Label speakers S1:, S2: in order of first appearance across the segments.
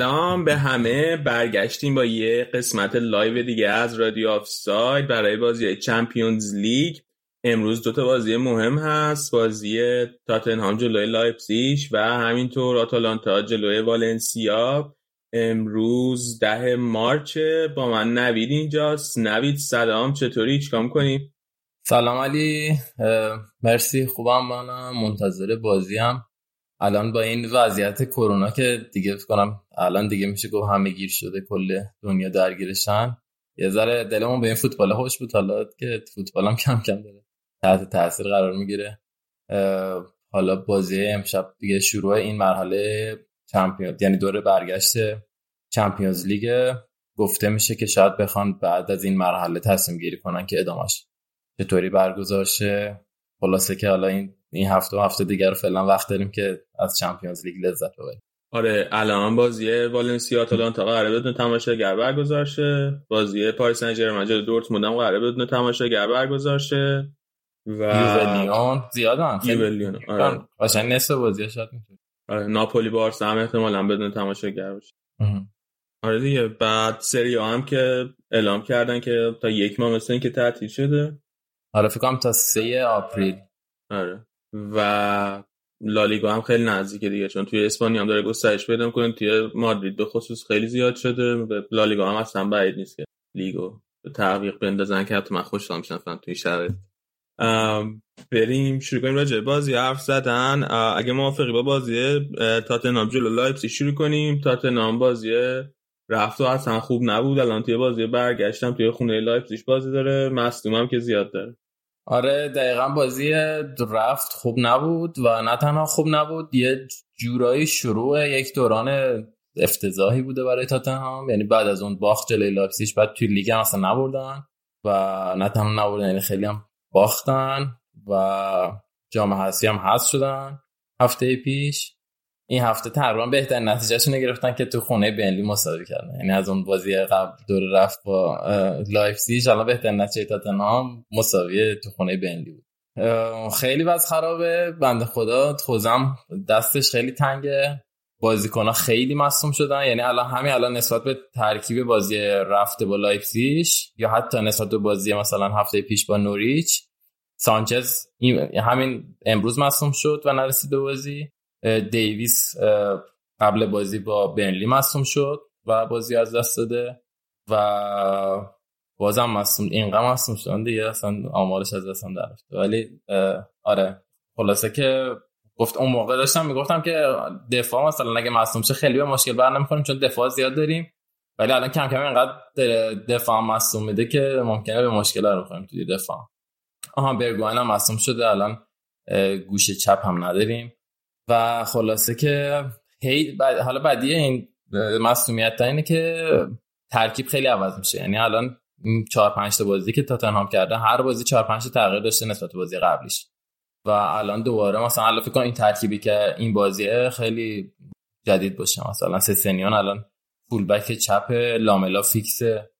S1: سلام به همه. برگشتیم با یه قسمت live دیگه از رادیو Offside برای بازی Champions League. امروز دوتا بازی مهم هست. بازی تاتنهام جلوی لایپسیش و همینطور آتالانتا جلوی والنسیا. امروز ده March. با من نوید اینجاست. نوید سلام. چطوری؟ چیکار کنی؟
S2: سلام علی. مرسی. خوبم؟ منم. منتظر بازیم الان با این وضعیت کرونا که دیگه کنم الان دیگه میشه گفت همه گیر شده کل دنیا درگیرشن. یه ذره دلمون به این فوتبال خوش بود. حالا که فوتبال هم کم کم داره تحت تاثیر قرار می‌گیره. حالا بازی امشب دیگه شروع این مرحله چمپیون یعنی دور برگشت چمپیونز لیگ. گفته میشه که شاید بخوان بعد از این مرحله تصمیم گیری کنن که ادامش چطوری برگزار شه. خلاصه که حالا این این هفته و هفته دیگر فعلا وقت داریم که از چمپیونز لیگ لذت ببریم.
S1: آره الان بازی والنسیا آتالانتا. قراره بدون تماشاگر برگزار شه. بازی پاریس سن ژرمن جلوی دورتموند هم قراره بدون تماشاگر برگزار شه.
S2: و یوونیون زیادن.
S1: یوونیون آره.
S2: قشنگ نصف بازی شاید می‌تونه.
S1: آره ناپولی بارسا هم احتمالاً بدون تماشاگر باشه آره دیگه بعد سری هم که اعلام کردن که تا یک ماه مثل که تعطیل شده.
S2: آره فکر کنم تا 3 April.
S1: آره. و لالیگا هم خیلی نزدیکه دیگه چون توی اسپانیا هم داره گسترش پیدا می‌کنه. توی مادرید به خصوص خیلی زیاد شده. به لالیگا هم اصلا بعید نیست که لیگو به تعویق بندازن که حتما خوشحال میشن توی شرایط. بریم شروع کنیم راجع بازی. حرف زدن. اگه موافقی با بازی تاتنهام جلو لایپزیگ شروع کنیم. تاتنهام بازی رفت و اصلا خوب نبود. الان توی بازی برگشتم توی خونه لایپزیگ بازی داره. مصدومم که زیاد داره.
S2: آره دقیقا بازی رفت خوب نبود و نه تنها خوب نبود یه جورایی شروع یک دوران افتضاحی بوده برای تاتنهام. یعنی بعد از اون باخت جلوی لایپزیگ بعد توی لیگ هم اصلا نبردن و نه تنها نبردن یعنی خیلی هم باختن و جام حذفی هم حذف شدن. هفته پیش این هفته تقریبا بهترین نتیجهشون گرفتن که تو خونه برنلی مساوی کردن. یعنی از اون بازی قبل دور رفت با لایپزیگ الان بهترین نتیجه تاتنهام مساوی تو خونه برنلی بود. خیلی وضع خرابه. بنده خدا خوزه هم دستش خیلی تنگه. بازیکن خیلی مصدوم شدن. یعنی الان همین الان نسبت به ترکیب بازی رفته با لایپزیگ یا حتی نسبت به بازی مثلا هفته پیش با نوریچ سانچز همین امروز مصدوم شد و نرسید به بازی. دیویس قبل بازی با برنلی مصوم شد و بازی از دست داده و بازم مصوم اینقدر مصوم شدن دیگه اصلا آمارش از دستم در ولی آره خلاصه که گفت اون موقع داشتم می‌گفتم که دفاع مثلا اگه مصوم شه خیلی به مشکل بر نمی‌خوریم چون دفاع زیاد داریم. ولی الان کم کم اینقدر دفاع مصوم میده که ممکنه به مشکل رو بخوریم توی دفاع. آها برگوان هم مصوم شده الان گوشه چپ هم نداریم. و خلاصه که هی بعد حالا بعدی این مسئولیت اینه که ترکیب خیلی عوض میشه. یعنی الان چهار پنج تا بازی که تاتنهام کرده هر بازی چهار پنج تا تغییر داشته نسبت بازی قبلیش. و الان دوباره مثلا الان فکر کنم این ترکیبی که این بازیه خیلی جدید باشه. مثلا سسنیان الان فول بک چپ لاملا فیکسه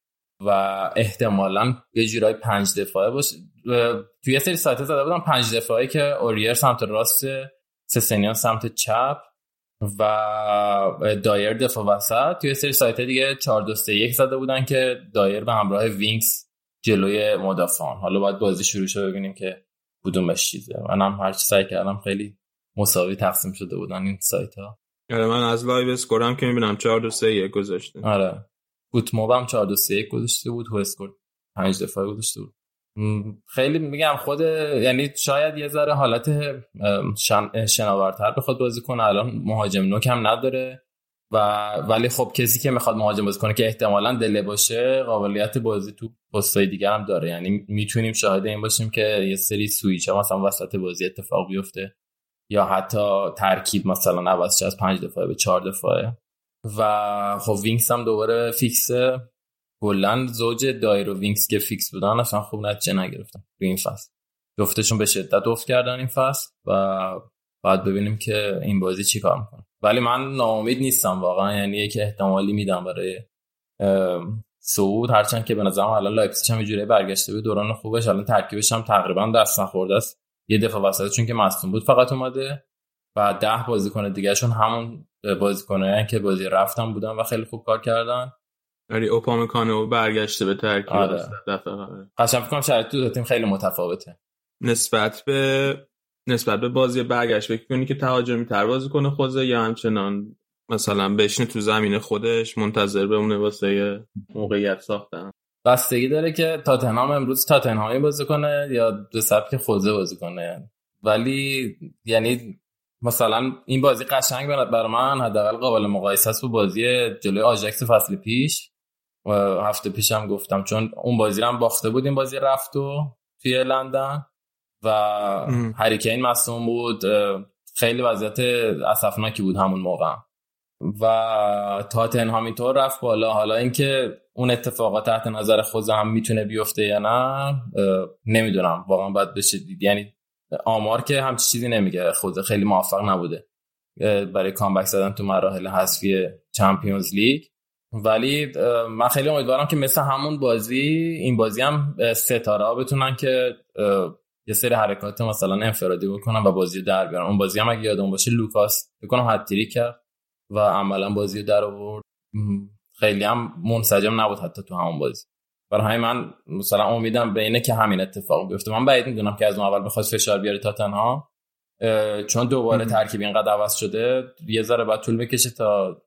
S2: و احتمالا یه جورای پنج دفاعه باشه. توی سری سایت زده بودم پنج دفاعی که اوریر سمت راست سسنیان سمت چپ و دایر دفاع وسط. توی سری سایت دیگه 4 2 3 1 زده بودن که دایر به همراه وینکس جلوی مدافعان. حالا باید بازی شروع شه ببینیم که کدومش چیزه. منم هر چی سعی کردم خیلی مساوی تقسیم شده بودن این سایت ها
S1: آره من از LiveScore م که می‌بینم 4 2 3 1 گذاشته.
S2: آره. FotMob هم 4 2 3 1 گذاشته بود. و اسکور پنج دفاعی گذاشته بود. خیلی میگم خود یعنی شاید یه ذره حالت شن... شناورتر بخواد بازی کنه. الان مهاجم نوک هم نداره و ولی خب کسی که می‌خواد مهاجم بازی کنه که احتمالا دله باشه قابلیت بازی تو پستای دیگه هم داره. یعنی می‌تونیم شاهد این باشیم که یه سری سویچ ها مثلا وسط بازی اتفاق بیفته یا حتی ترکیب مثلا عوض از پنج دفعه به چهار دفعه و خب وینکس هم دوباره فیکسه کلا زوج دایر و وینکس که فیکس بودن اصلا خوب نتیجه نگرفتن تو این فصل. جفتشون به شدت افت کردن این فصل و بعد ببینیم که این بازی چی کار می‌کنه. ولی من ناامید نیستم واقعا یعنی یک احتمالی میدم برای صعود هرچند که به نظرم الان لایپزیگ هم جوری برگشته به دوران خوبش. الان ترکیبش هم تقریبا دست نخورده است. یه دفاع وسط چون که مصدوم بود فقط اومده. و ده بازیکن دیگهشون همون بازیکنایی که بازی رفتن بودن و خیلی خوب کار کردن.
S1: ولی اوپامکانو برگشته به ترکیب
S2: آره. قشنگ فکر کنم شرایط تو تیم خیلی متفاوته.
S1: نسبت به نسبت به بازی برگشت فکر کنی که تهاجمی تر بازی کنه خوزه یا همچنان مثلا بشینه تو زمین خودش منتظر بمونه واسه موقعیت ساختن؟
S2: بستگی داره که تاتنهام امروز تاتنهامی بازی کنه یا به سبک خوزه بازی کنه. ولی یعنی مثلا این بازی قشنگ برای من حداقل قابل مقایسه است با بازی جلوی آژاکس فصل پیش. هفته پیشم گفتم چون اون بازی هم باخته بود این بازی رفت و توی لندن و هریکین مصوم بود. خیلی وضعیت اسفناکی بود همون موقع. و تاتن همینطور رفت بالا. حالا اینکه اون اتفاقات تحت نظر خود هم می‌تونه بیفته یا نه نمی‌دونم. واقعا باید بشه دید یعنی آمار که همچی چیزی نمیگه. خود خیلی موفق نبوده. برای کامبک زدن تو مراحل حذفی چمپیونز لیگ. ولی من خیلی امیدوارم که مثل همون بازی این بازی هم ستاره ها بتونن که یه سری حرکات مثلا انفرادی بکنن و بازی در بیارن. اون بازی هم اگه یادم باشه لوکاس بکنم هتری کرد و عملا بازی در آورد. خیلی هم منسجم نبود حتی تو همون بازی. برای همین من مثلا امیدم به اینه که همین اتفاق بیفته. من بعید می‌دونم که از اون اول بخواد فشار بیاره تاتنهام چون دوباره ترکیب اینقدر عوض شده یه ذره باید طول بکشه تا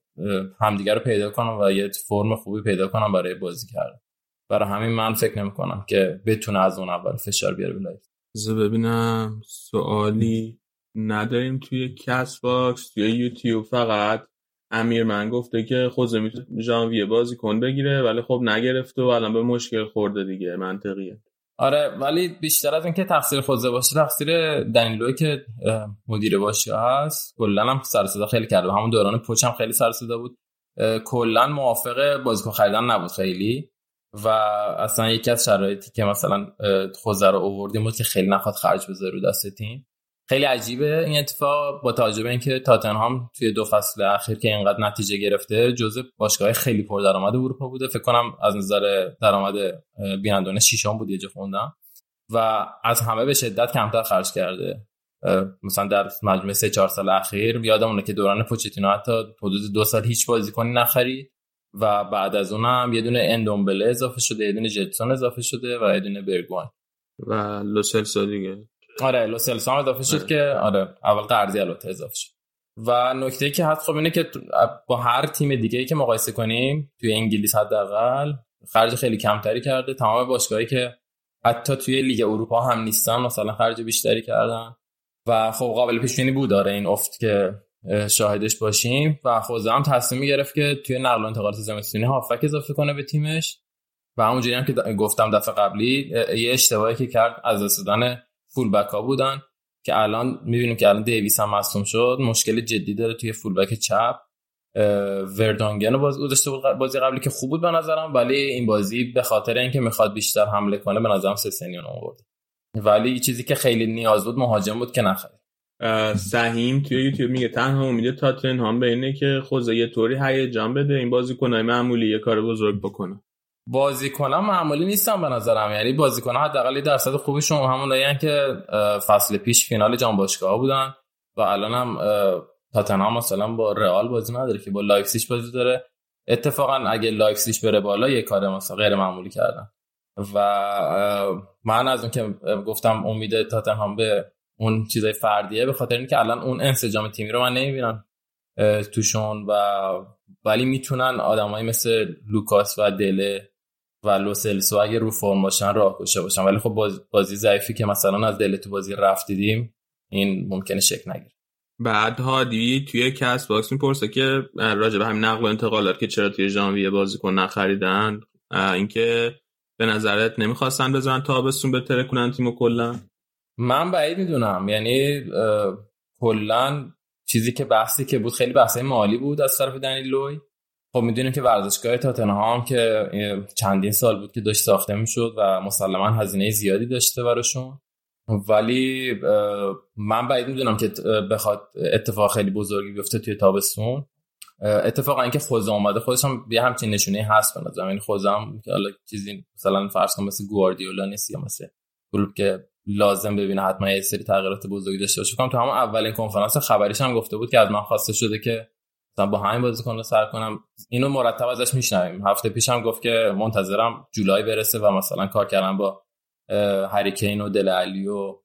S2: همدیگه رو پیدا کنن و یه فرم خوبی پیدا کنن برای بازی کردن. برای همین من فکر نمی کنم که بتونه از اون اول فشار بیاره
S1: بذار ببینم. سوالی نداریم توی Castbox توی یوتیوب فقط. امیر من گفته که خوزه می‌تونه ژانویه بازی کن بگیره ولی خب نگرفته و الان به مشکل خورده دیگه. منطقیه.
S2: آره ولی بیشتر از اینکه تقصیر خوزه باشه تقصیر دنیلوی که مدیر باشگاه هست. کلا هم سر خیلی کرده همون دوران پوچ هم خیلی سر صدا بود کلا موافق بازیکن خریدن نبود خیلی. و اصلا یکی از شرایطی که مثلا خوزه رو اووردیم بود که خیلی نخواد خرج بذاره رو دست تیم. خیلی عجیبه این اتفاق با توجه به اینکه تاتنهام توی دو فصل اخیر که اینقدر نتیجه گرفته جزء باشگاه خیلی پردرآمد اروپا بوده. فکر کنم از نظر درآمد بینندانه شیشم بود یه جا خوندم. و از همه به شدت کمتر خرج کرده. مثلا در مجموعه سه چهار سال اخیر یادمونه که دوران پوچتینو حتی حدود دو سال هیچ بازیکنی نخرید. و بعد از اونم یه دونه اندومبله اضافه شده یه دونه جتسون اضافه شده و یه دونه برگوان.
S1: و لوسلسو دیگه.
S2: آره لوسلسو هم اضافه شد که آره اول قرضی البته اضافه شد. و نکته که حد خب اینه که با هر تیم دیگه ای که مقایسه کنیم توی انگلیس حداقل خرج خیلی کمتری کرده. تمام باشگاهایی که حتی توی لیگ اروپا هم نیستن مثلا خرج بیشتری کردن. و خب قابل پیش بینی بود داره این افت که شاهدش باشیم. و خوزه هم تصمیم گرفت که توی نقل و انتقالات زمستونی هافک اضافه کنه به تیمش. و همونجوری هم که گفتم دفعه قبلی یه اشتباهی که کرد از دادن فول بک ها بودن که الان می‌بینیم که الان دیویس هم مصوم شد. مشکل جدی داره توی فول بک چپ وردانگن باز گذاشته بود بازی قبلی که خوب بود به نظرم ولی این بازی به خاطر اینکه می‌خواد بیشتر حمله کنه به نظرم سنیون آورد. ولی چیزی که خیلی نیاز بود مهاجم بود که نخرید.
S1: سهیم توی یوتیوب میگه تنها امید تاتنهام به اینه که خوزه یه طوری هیجان بده این بازیکنای معمولی یه کار بزرگ بکنه.
S2: بازیکنان معمولی نیستن به نظرم. یعنی بازیکن حداقل درصد خوبشون همون که فصل پیش فینال جام باشگاه بودن و الان هم تاتنهام مثلا با رئال بازی نداره که با لایپزیگ بازی داره. اتفاقا اگه لایپزیگ بره بالا یه کار مثلا غیر معمولی کردن. و من از اون که گفتم امید تاتنهام به اون چیزای فردیه به خاطر اینکه الان اون انسجام تیمی رو من نمی‌بینم توشون و ولی می‌تونن آدمایی مثل لوکاس و دله و لوسلسو اگه رو فرم باشن راهگشا باشن. ولی خب بازی ضعیفی که مثلا از دل تو بازی رفت دیدیم این ممکنه شکل نگیره.
S1: بعد هادی توی Castbox می‌پرسه که راجع به همین نقل و انتقالات که چرا توی ژانویه بازیکن نخریدن. اینکه به نظرت نمی‌خواستن بذارن تابستون بترکونن تیمو کلا؟
S2: من بعید می‌دونم. یعنی کلا چیزی که بحثی که بود خیلی بحث مالی بود از طرف دنیل لوی. خب می‌دونیم که ورزشگاه تاتنهام که چندین سال بود که داشت ساخته می‌شد و مسلما هزینه زیادی داشته براشون. ولی من بعید می‌دونم که بخواد اتفاق خیلی بزرگی بیفته توی تابستون. اتفاقا اینکه خوزه اومده خودش هم یه همچین نشونه هست به نظر این خوزه هم که حالا چیزی مثلا فرض کن مثل گواردیولا نیست یا مثل گروپ که لازم ببینه حتما یه سری تغییرات بزرگی داشته باشه. کنم تو همون اولین کنفرانس خبریش هم گفته بود که از من خواسته شده که مثلا با همین بازیکن سر کنم. اینو مرتب ازش میشنویم. هفته پیش هم گفت که منتظرم جولای برسه و مثلا کار کردم با هریکین و دل علی و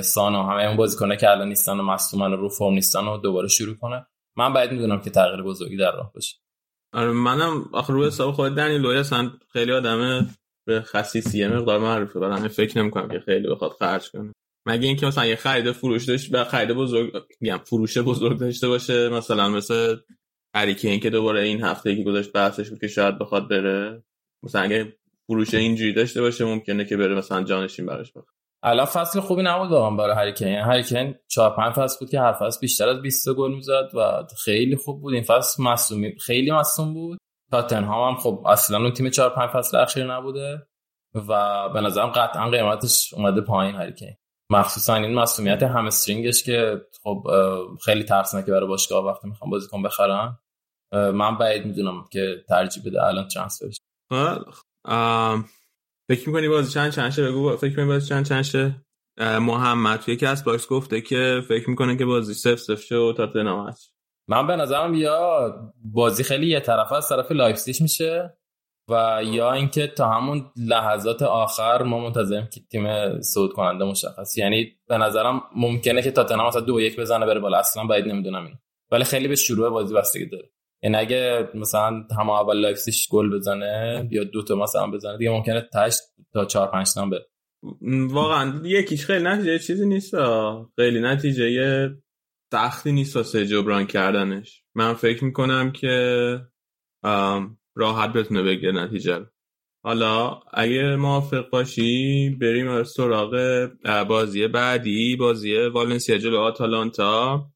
S2: سانو همه اون بازیکنه که الان نیستن و مصدومن و رو فرم نیستن و دوباره شروع کنه. من باید می‌دونم که تغییر بزرگی در راه باشه.
S1: آره منم آخر روی حساب خود دنی لوی اصلا خیلی آدم به خصیصیه مقدار معروفه. برای فکر نمی‌کنم که خیلی بخواد خرج کنه. مگه اینکه مثلا یه خرید فروش داشت به خرید بزرگ میگم فروش بزرگ داشته باشه مثلا مثل هریکین که دوباره این هفته که گذاشت بحثش بود که شاید بخواد بره. مثلا اگه فروش اینجوری داشته باشه ممکنه که بره مثلا جانشین براش بخواد
S2: الان فصل خوبی نبود واقعا برای هریکین هریکین 4 5 فصل بود که هر فصل بیشتر از 20 گل می‌زد و خیلی خوب بود. این فصل مصومی خیلی مصوم بود. تاتنهام هم خب اصلا اون تیم 4 5 فصل اخیر نبوده و به نظرم قطعا قیمتش اومده پایین هری کین مخصوصا این مسئولیت همسترینگش که خب خیلی ترسناکه برای باشگاه وقتی می‌خوان بازیکن بخرن. من بعید می‌دونم که ترجیح بده الان transfer
S1: فکر می‌کنی بازی چند چند بگو فکر می‌کنی بازی چند چند محمد توی Castbox گفته که فکر می‌کنه که بازی صفر صفر شه و تاتنهام
S2: من به نظرم یا بازی خیلی یه طرفه از طرف لایپزیگ میشه. و یا اینکه تا همون لحظات آخر ما منتظریم که تیم صعود کننده مشخص. یعنی به نظرم ممکنه که تاتنهام مثلا دو یک بزنه بره بالا. اصلا بعید نمی‌دونم اینو ولی خیلی به شروع بازی بستگی داره. یعنی اگه مثلا هم اول لایپزیگ گل بزنه یا دو تا مثلا بزنه دیگه ممکنه تاش تا 4 5 تا بره.
S1: واقعا یکیش خیلی نتیجه چیزی نیست. خیلی نتیجه سختی نیست واسه جبران کردنش. من فکر می‌کنم که راحت بتونه بگیره نتیجه رو. حالا اگه موافق باشی بریم سراغ بازی بعدی بازی والنسیا جلو آتالانتا.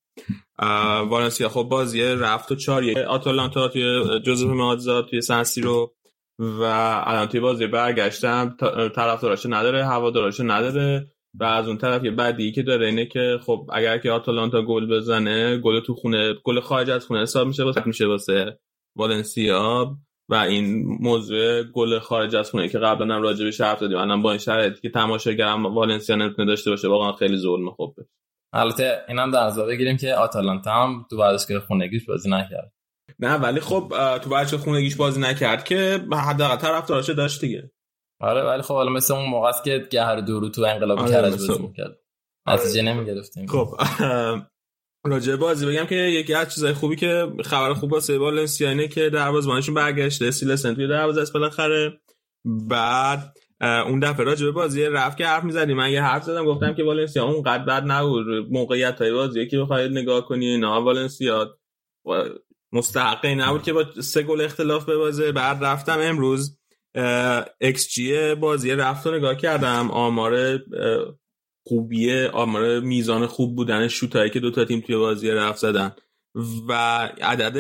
S1: والنسیا خب بازی رفت و چار آتالانتا توی جوزف مادزا توی سنسی رو و الان توی بازی برگشتم طرف نداره هوا دراشه نداره. و از اون طرف یه بعدی که داره اینه که خب اگر که آتالانتا گل بزنه گل تو خونه گل خارج از خونه حساب میشه واسه میشه واسه والنسیا. و این موضوع گل خارج از خونه که قبلا هم راجع بهش حرف زدیم الان با این شرایطی که تماشاگرم والنسیا نمی‌تونه داشته باشه واقعا خیلی ظلم خوب
S2: البته اینم در نظر بگیریم که آتالانتا هم تو ورزشگاه خونگیش بازی نکرد.
S1: نه ولی خب تو ورزشگاه خونگیش بازی نکرد که حداقل طرفداراش داشت دیگه.
S2: آره ولی خب حالا مثل اون موقع است که گهر دورو تو انقلاب آره کرج بازی می‌کرد. نتیجه نمی‌گرفتیم.
S1: خب راجع بازی بگم که یکی از چیزای خوبی که خبر خوب واسه والنسیا اینه که دروازه‌بانشون برگشته سیلسن توی دروازه است بالاخره. بعد اون دفعه راجع به بازی رفت که حرف می‌زدیم. من یه حرف زدم گفتم که والنسیا اون قد بد نبود. موقعیت های بازی که بخواید نگاه کنی نه والنسیا. مستحق نبود که با سه گل اختلاف به بازی بعد رفتم امروز ایکس جی بازی رفت رو نگاه کردم. آمار خوبیه. آمار میزان خوب بودن شوتایی که دوتا تیم توی بازی رفت زدن. و عدد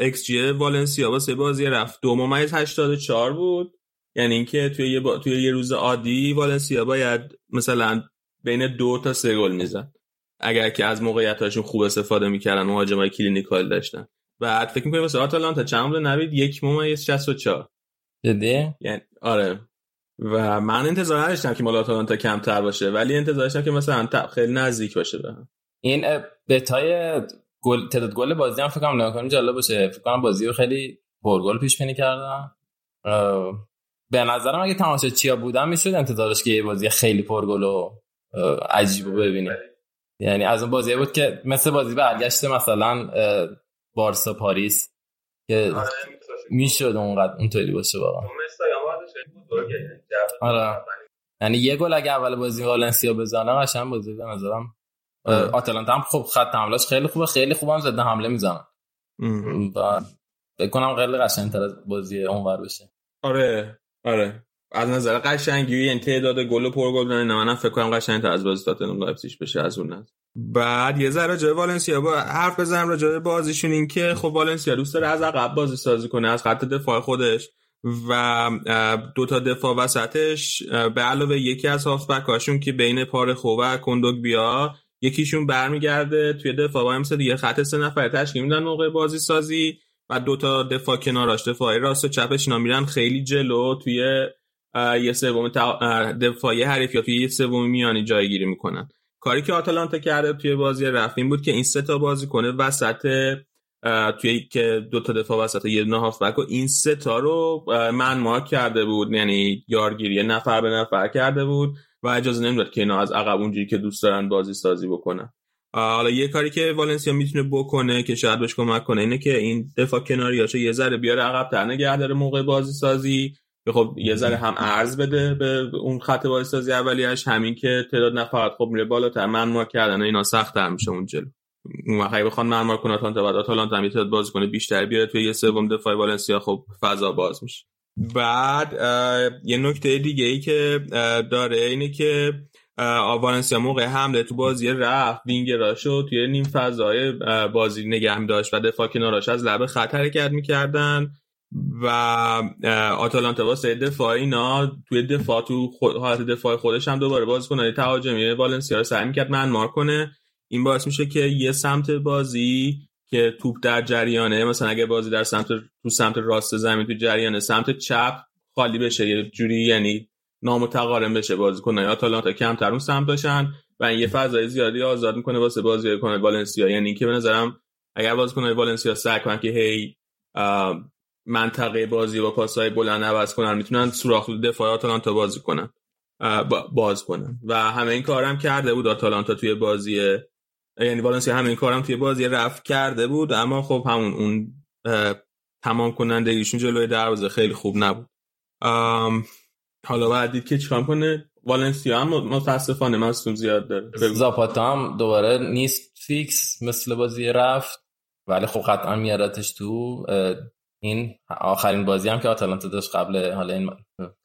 S1: ایکس جی والنسیا واسه بازی رفت. دو ممیز 84 بود. یعنی اینکه توی یه, با... توی یه روز عادی والنسیا باید مثلا بین دو تا سه گل می‌زد. اگر که از موقعیتاشون خوب استفاده می‌کردن مهاجمای clinical داشتن. بعد فکر می‌کنم واسه آتالانتا چند بود نوید یک ممیز 64
S2: جدی؟
S1: یعنی آره. و من انتظار نداشتم که مال آتالانتا کمتر باشه ولی انتظار داشتم که مثلا خیلی نزدیک باشه به
S2: این بتای گل تعداد گل بازی هم فکر کنم نگاه جالب باشه. فکر کنم بازی رو خیلی پرگل پیش بینی کردن به نظرم اگه چیا بودم می‌شد انتظارش که یه بازی خیلی پرگل و عجیب رو ببینیم یعنی از اون بازی بود که مثل بازی برگشت مثلا بارسا پاریس که آره، می‌شد اونقدر اونطوری باشه واقعا. آره. یعنی یه گل اگه اول بازی والنسیا بزنه قشنگ بازی به نظرم آتالانتا هم خب خط حملهش خیلی خوبه خیلی خوبم زده حمله می‌زنن. و فکر کنم خیلی قشنگتر از بازی اونور بشه.
S1: آره آره. از نظر قشنگی یعنی تعداد گل و پرگل نه منم فکر کنم قشنگتر از بازی تاتنهام لایپزیگ بشه از اون نظر. بعد یه ذره جای والنسیا با حرف بزنم راجع به بازیشون این که خب والنسیا دوست داره از عقب بازی سازی کنه از خط دفاع خودش. و دو تا دفاع وسطش به علاوه یکی از هافبک هاشون که بین پارخو و کندوگبیا یکیشون برمیگرده توی دفاع با مثل دیگه خط سه نفره تشکیل میدن موقع بازی سازی و دو تا دفاع کناراش. دفاعی راست و چپش اینا میرن خیلی جلو توی یه سوم دفاعی حریف یا توی یه سوم میانی جایگیری می‌کنن. کاری که آتالانتا کرده توی بازی رفت بود که این سه تا بازی کنه وسط توی که دو تا دفاع وسط یه دونه هافبک و این سه تا رو من مارک کرده بود یعنی یارگیری نفر به نفر کرده بود و اجازه نمی‌داد که اینا از عقب اونجوری که دوست دارن بازی سازی بکنن. حالا یه کاری که والنسیا می‌تونه بکنه که شاید بهش کمک کنه اینه که این دفاع کناریاشو یه ذره بیاره عقب تر نگه داره موقع بازی سازی. خب یه ذره هم ارز بده به اون خط بازی سازی اولیش همین که تعداد نفرات خب میره بالاتر. من کردن اینا سخت میشه اون جلو. وقتی بخوان من کنه آتالانتا بعد آتالانتا هم تعداد بازی کنه بیشتر بیاره توی یه سوم دفاع والنسیا خب فضا باز میشه. بعد یه نکته دیگه ای که داره اینه که والنسیا موقع حمله تو بازی رفت وینگراشو توی نیم فضای بازی نگه داشت و دفاع کناراش از لبه خط حرکت می‌کردن و آتالانتا واسه دفاع اینا توی دفاع تو حالت دفاع خودش هم دوباره باز کنه. تهاجمی والنسیا رو سعی می‌کرد من مار کنه. این باعث میشه که یه سمت بازی که توپ در جریانه مثلا اگه بازی در سمت تو سمت راست زمین تو جریانه سمت چپ خالی بشه یه جوری یعنی نامتقارن بشه بازیکن‌های آتالانتا کمتر اون سمت داشتن و این یه فضای زیادی آزاد می‌کنه واسه بازی کنه والنسیا. یعنی اینکه به نظرم اگر بازیکن‌های والنسیا سعی کنن که هی منطقه بازی با پاسهای بلند عوض کنن می‌تونن سوراخ دفاع آتالانتا بازی کنن باز کنن. و همه این کارم کرده بود آتالانتا توی بازی یعنی والنسیا همین کارم توی بازی رفت کرده بود اما خب همون اون تمام کنندگیشون جلوی دروازه خیلی خوب نبود. حالا بعد دید که چیکار کنه والنسیا هم متاسفانه مصدوم زیاد داره.
S2: زاپاتا هم دوباره نیست فیکس مثل بازی رفت ولی خب قطعا میارتش تو این آخرین بازی هم که آتالانتا داشت قبل حالا این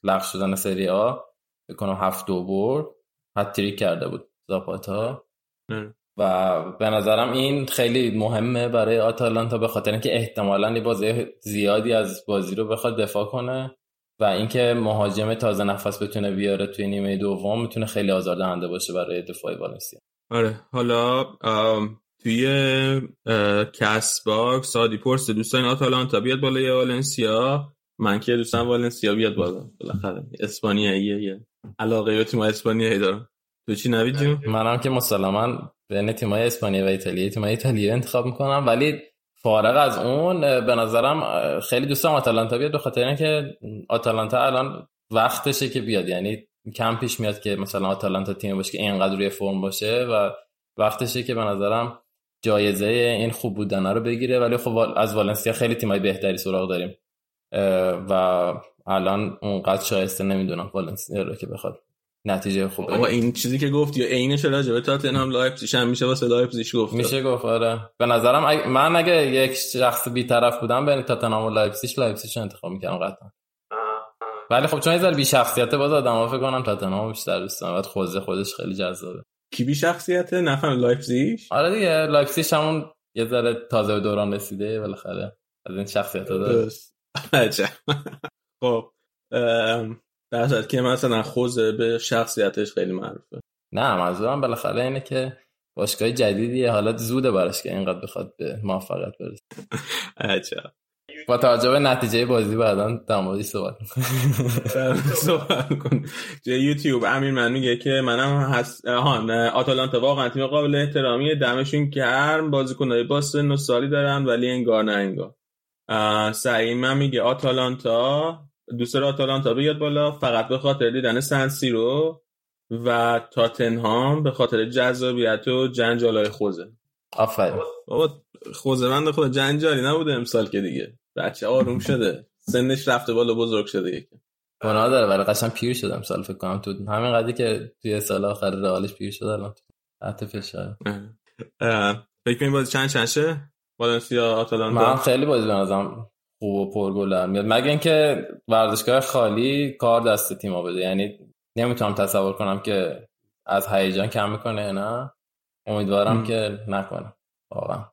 S2: لغو شدن سری آ بکنم هفت دو برد هتریک کرده بود زاپاتا. و به نظرم این خیلی مهمه برای آتالانتا به خاطر اینکه احتمالا بازی زیادی از بازی رو بخواد دفاع کنه و اینکه مهاجم تازه نفس بتونه بیاره توی نیمه دوم می‌تونه خیلی آزاردهنده باشه برای دفاع والنسیا.
S1: آره حالا توی Castbox سادی پرس دوستان آتالانتا بیاد بالای والنسیا. من که دوست دارم والنسیا بیاد بالا. بالاخره اسپانیاییه یه علاقه به تیم اسپانیایی دارم. تو چی نوید جون
S2: منم که مسلما بین تیمای اسپانیا و ایتالیا تیمای ایتالیا انتخاب می‌کنم ولی فارغ از اون به نظرم خیلی دوست دارم آتالانتا بیاد به خاطر اینکه آتالانتا الان وقتشه که بیاد. یعنی کم پیش میاد که مثلا آتالانتا تیم باشه که اینقدر روی فرم باشه و وقتشه که به نظرم جایزه این خوب بودن رو بگیره. ولی خب از والنسیا خیلی تیمای بهتری سراغ داریم. و الان اونقدر شایسته نمی‌دونم والنسیا رو که بخواد. نتیجه خوب
S1: آقا این چیزی که گفتی یا عینش راجع به تاتنهام لایپزیگ هم میشه واسه لایپزیگ گفت.
S2: میشه گفت آره. به نظرم اگه من اگه یک شخص طرف بودم بین تاتنهام و لایپزیگ لایپزیگ رو انتخاب می‌کردم قطعا. ولی خب چون یه ذره بی شخصیته باز آدم‌ها فکر کنم تاتنهام بیشتر دوست دارن. بعد خوزه خودش خیلی جذابه.
S1: کی بی شخصیته نفهم لایپزیگ
S2: آره دیگه. لایپزیگ همون یه ذره تازه به دوران رسیده بالاخره از این شخصیت داره.
S1: خب در که مثلا خوزه به شخصیتش خیلی معروفه.
S2: نه منظورم بالاخره اینه که باشگاه جدیدیه. حالا زوده براش که اینقدر بخواد به موفقیت برسه.
S1: عجب.
S2: با توجه به نتیجه بازی بعدا در موردی صحبت
S1: صحبت کن یوتیوب. امیر من میگه که منم هست ها آتالانتا واقعا تیم قابل احترامی دمشون گرم. بازیکنای با سن و سالی دارن ولی انگار نه انگار. سعیم من میگه آتالانتا دوست آتالانتا بیاد بالا فقط به خاطر دیدن سنسی رو و تاتنهام به خاطر جذابیت و جنجالای خوزه.
S2: آفرین.
S1: بابا خوزه من خود جنجالی نبوده امسال که دیگه. بچه آروم شده. سنش رفته بالا بزرگ شده یکی.
S2: گناه داره. ولی قشنگ پیر شدم سال فکر کنم. تو همین قضیه که توی سال آخر رئالش پیر شده الان. تحت فشار.
S1: فکر کنید بازی چند چنشه والنسیا آتالانتا؟
S2: من خیلی بازی بنظرم خوب و پرگل میاد. مگه اینکه ورزشگاه خالی کار دست تیما بده. یعنی نمی‌تونم تصور کنم که از هیجان کم می‌کنه نه. امیدوارم که نکنه. واقعا.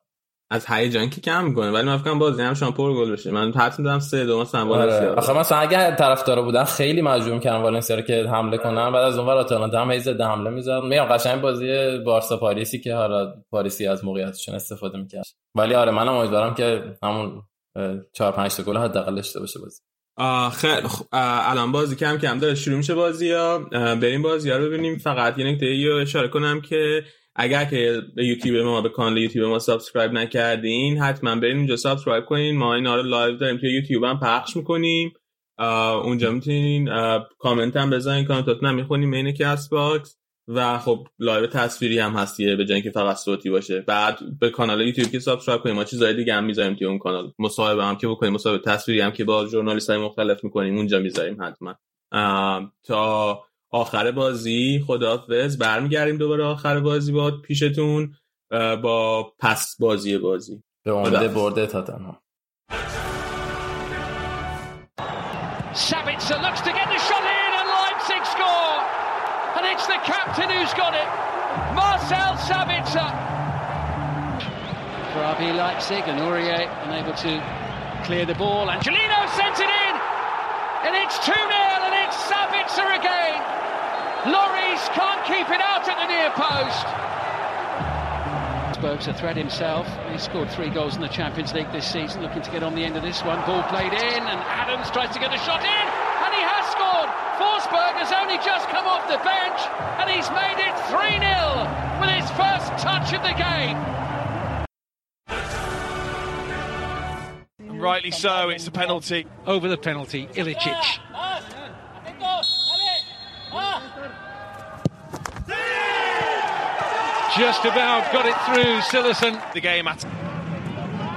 S1: از هیجان که کم می‌کنه؟ ولی من فکر بازی هم شما پر گل بشه. من حدس میدم 3 2 مثلا
S2: آره. آخه مثلا اگه طرفدارا بودن خیلی مجبور کردن والنسیا رو که حمله کنن. بعد از اونور آتالانتا هم هیز حمله می‌زد. میگم قشنگ بازی بارسا پاریسی که حالا پاریسی از موقعیتشون استفاده می‌کرد. ولی آره منم امیدوارم که همون 4 5 تا گل حداقل داشته باشه بازی.
S1: خیلی الان بازی کم کم داره شروع میشه بازی ها. بریم بازی ها رو ببینیم. فقط یه نکته رو اشاره کنم که اگر که به یوتیوب ما به کانال یوتیوب ما subscribe نکردین حتما برین اونجا subscribe کنین. ما این رو live داریم توی یوتیوب هم پخش می‌کنیم. اونجا می‌تونین کامنت هم بزنین. کامنتاتون هم می‌خونیم. Castbox. و خب live تصویری هم هستیه به جای که فقط صوتی باشه. بعد به کانال یوتیوب که subscribe کنیم ما چیزای دیگه هم می‌ذاریم توی اون کانال. مصاحبه هم که بکنیم مصاحبه تصویری هم که با journalist های مختلف می‌کنیم اونجا می‌ذاریم حتما. تا آخر بازی خداحافظ. برمیگردیم دوباره آخر بازی با پیشتون با پس بازی بازی.
S2: به امید برده تاتنهام
S3: Sabitzer looks to get captain who's got it Marcel Sabitzer for RB Leipzig and Aurier unable to clear the ball Angelino sent it in and it's 2-0 and it's Sabitzer again Lloris can't keep it out at the near post. Spurs a threat himself. He scored three goals in the Champions League this season, looking to get on the end of this one. Ball played in, and Adams tries to get a shot in, and he has scored. Forsberg has only just come off the bench, and he's made it 3 0 with his first touch of the game.
S4: And rightly so, it's a penalty.
S3: Over the penalty, Ilicic. Just about got it through Sillison.
S4: The game at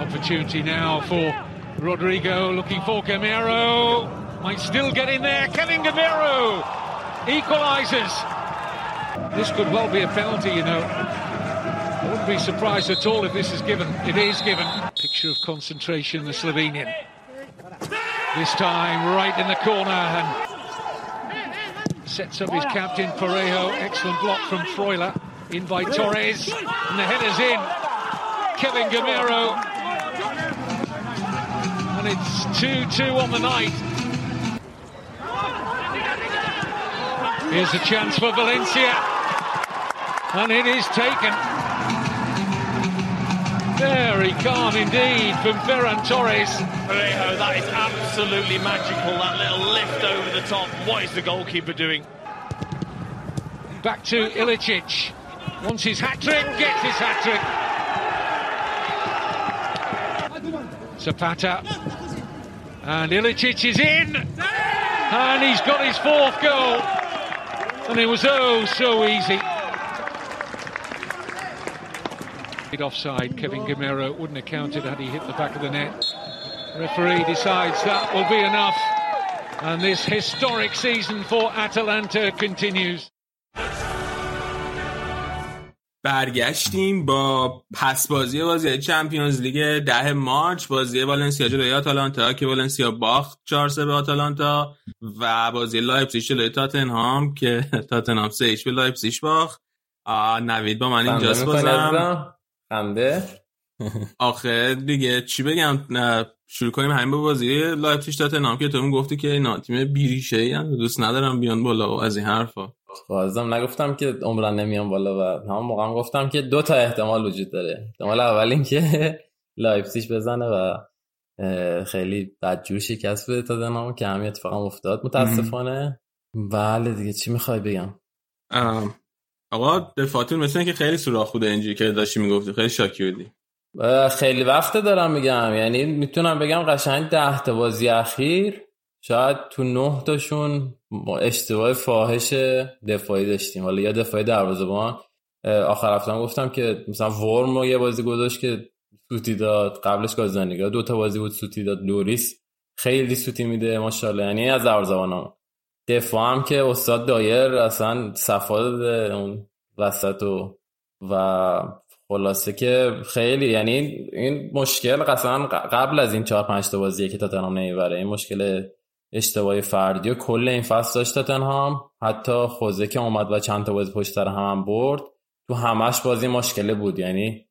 S3: opportunity now for Rodrigo looking for Gamero. Might still get in there. Kevin Gamero equalises. This could well be a penalty, you know. I wouldn't be surprised at all if this is given. It is given. Picture of concentration, the Slovenian. This time right in the corner and sets up his captain Parejo. Excellent block from Freuler. In by Torres. And the header's in. Kevin Gamero. And it's 2-2 on the night. Here's a chance for Valencia. And it is taken. Very calm indeed from Ferran Torres.
S4: Parejo, that is absolutely magical. That little lift over the top. What is the goalkeeper doing?
S3: Back to Ilicic. Wants his hat trick, gets his hat trick. Zapata. And Ilicic is in. And he's got his fourth goal. And it was oh so easy. Offside, Kevin Gamero wouldn't have counted had he hit the back of the net. Referee decides that will be enough. And this historic season for Atalanta continues.
S1: برگشتیم با پس بازی بازی چمپیونز لیگ ده مارچ بازی والنسیا جلوی آتالانتا که والنسیا باخت 4 3 به آتالانتا و بازی لایپزیگ جلوی تاتنهام که تاتنهام 3 به لایپزیگ باخت. نوید با من اینجاست بازم.
S2: خنده؟
S1: آخه دیگه چی بگم شروع کنیم همین با بازی لایپزیگ تاتنهام که تو گفتی که اینا تیم بی‌ریشه‌ای دوست ندارم بیان بالا و از این حرفا.
S2: بازم نگفتم که عمرا نمیان بالا و همون موقع هم گفتم که دو تا احتمال وجود داره. احتمال اول این که لایپزیگ بزنه و خیلی بدجور شکست بده تا دنامو که همین اتفاق افتاد. متاسفانه. بله دیگه چی می‌خوای بگم؟
S1: آقا دفاعتون مثل که خیلی سوراخ بوده اینجوری که داشتی می‌گفتی. خیلی شاکی بودی.
S2: خیلی وقت دارم میگم. یعنی می‌تونم بگم قشنگ ده تا بازی اخیر شاید تو نه تاشون اشتباه فاحش دفاعی داشتیم. حالا یا دفاعی دروازه‌بان. آخر هفته گفتم که مثلا ورم یه بازی گذاشت که سوتی داد قبلش گازانیگا دو تا بازی بود سوتی داد لوریس خیلی سوتی میده ماشاءالله. یعنی از دروازه‌بان دفاع هم که استاد دایر اصلا صفا داده اون وسط و و خلاصه که خیلی یعنی این مشکل اصلا قبل از این چهار پنج تا بازیه که تاتنهام نمی‌بره این مشکل اشتباهی فردی و کل این فصل داشت تاتنهام حتی خوزه که اومد و چند تا بازی پشت سر هم, برد تو همش بازی مشکله بود. یعنی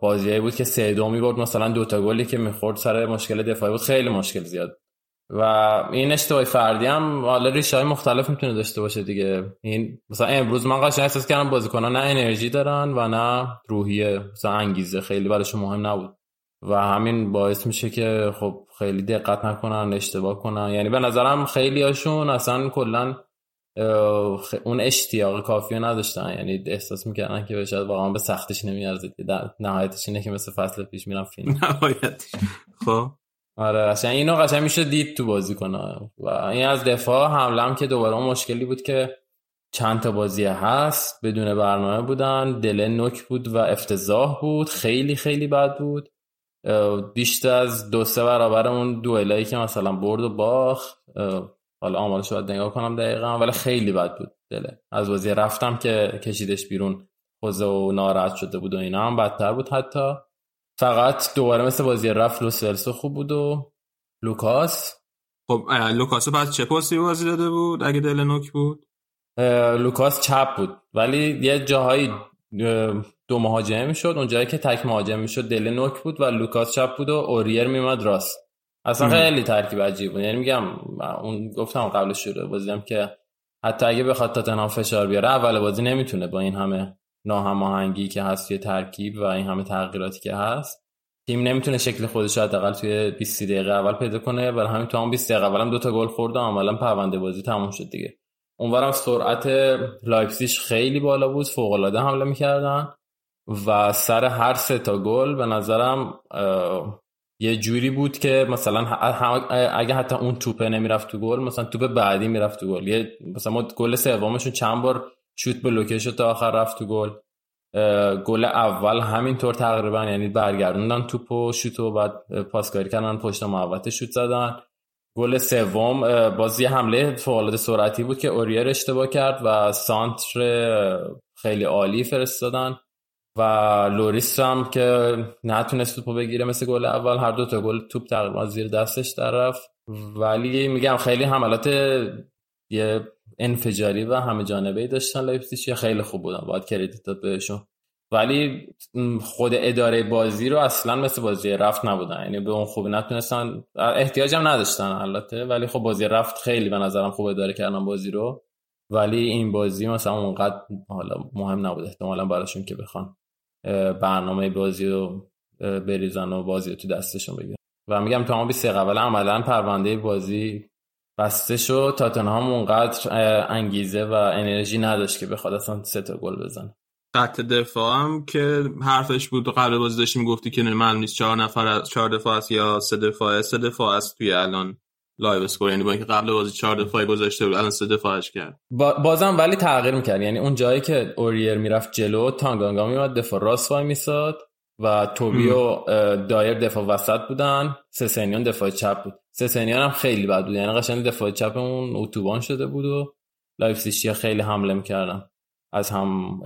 S2: بازیایی بود که سه دو می‌برد. مثلا دوتا گلی که می‌خورد سر مشکل دفاعی بود خیلی مشکل زیاد. و این اشتباهی فردی هم حالا ریشه های مختلف می‌تونه داشته باشه دیگه. این مثلا امروز من قشنگ احساس کردم بازیکنان نه انرژی دارن و نه روحیه مثلا انگیزه خیلی براشون مهم نبود. و همین باعث میشه که خب خیلی دقت نکنن اشتباه کنن. یعنی به نظرم خیلی هاشون اصلا کلا اون اشتیاق کافی نداشتن. یعنی احساس می‌کردن که شاید واقعا به سختش نمیارزید. نهایتش اینه که مثل فصل پیش میرم فیلم.
S1: نهایتش. خب.
S2: آره قشنگ اینو قشنگ میشه دید تو بازی کنه. و این از دفاع حمله که دوباره مشکلی بود که چند تا بازی هست بدون برنامه بودن. دل نوک بود و افتضاح بود. خیلی خیلی بد بود. بیشتر از دو سه برابر اون دوئلایی که مثلا برد و باخت. حالا آمارش باید نگاه کنم دقیقا ولی خیلی بد بود دله از بازی رفتم که کشیدش بیرون خوزه و ناراحت شده بود و اینا هم بدتر بود حتی. فقط دوباره مثل بازی رفت لوسلسو خوب بود و لوکاس.
S1: خب لوکاسو بعد چه پستی بازی داده بود؟ اگه دله نوک بود؟
S2: لوکاس چپ بود. ولی یه جاهایی دو مهاجم می‌شد. اون جایی که تک مهاجم می‌شد دله نوک بود و لوکاس چپ بود و اوریر میمد راست. اصلا خیلی ترکیب عجیب بود. یعنی میگم اون گفتم قبل شروع بازیم که حتی اگه بخواد تاتنهام فشار بیاره اول بازی نمی‌تونه با این همه ناهماهنگی که هست توی ترکیب و این همه تغییراتی که هست تیم نمی‌تونه شکل خودش حداقل توی 20 دقیقه اول پیدا کنه. برای همین تو هم 20 دقیقه اولم دو تا گل خورد و عملا پرونده بازی تموم شد دیگه. اونورم سرعت لایپزیگ خیلی بالا بود فوق العاده حمله می‌کردن و سر هر سه تا گل به نظرم یه جوری بود که مثلا اگه حتی اون توپه نمی‌رفت تو گل مثلا توپ بعدی می‌رفت تو گل. مثلا ما گل سومشون چند بار شوت بلوکه شد تا آخر رفت تو گل. گل اول همینطور تقریبا یعنی برگردوندن توپ و شوت و بعد پاسکاری کردن پشت محوطه شوت زدن. گل سوم باز یه حمله فوق سرعتی بود که اوریر اشتباه کرد و سانتر خیلی عالی فرستادن و لوریس هم که نتونست توپو بگیره مثل گل اول هر دو تا گل توپ تقریبا زیر دستش رفت. ولی میگم خیلی حملات یه انفجاری و همه جانبه ای داشتن لایپزیگ خیلی خوب بودن. باید credit داد بهشون. ولی خود اداره بازی رو اصلا مثل بازی رفت نبودن. یعنی به اون خوبی نتونستن. احتیاج هم نداشتن البته ولی خب بازی رفت خیلی به نظرم خوب اداره کردن بازی رو. ولی این بازی مثلا اونقدر حالا مهم نبود. احتمالا براشون که بخوان برنامه بازی رو بریزن و بازی رو تو دستشون بگیرن. و میگم تا 20 اول عملا پرونده بازی بسته شد. تاتنهام اونقدر انگیزه و انرژی نداشت که بخواد اصلا سه تا گل بزنه.
S1: خط دفاع هم که حرفش بود قبل بازی داشتی می‌گفتی که معلوم نیست چهار نفر چهار دفاع است یا سه دفاع. سه دفاع است توی الان LiveScore. یعنی با اینکه قبل بازی چهار دفاعی گذاشته بود الان سه دفاعش کرد.
S2: با بازم ولی تغییر می‌کرد. یعنی اون جایی که اوریر می‌رفت جلو تانگانگا میومد دفاع راست وای میساد و توبی و دایر دفاع وسط بودن. سسنیان دفاع چپ بود. سسنیان هم خیلی بد بود. یعنی قشنگ دفاع چپ اون اتوبان شده بود و لایپزیگ خیلی حمله می‌کردن. از هم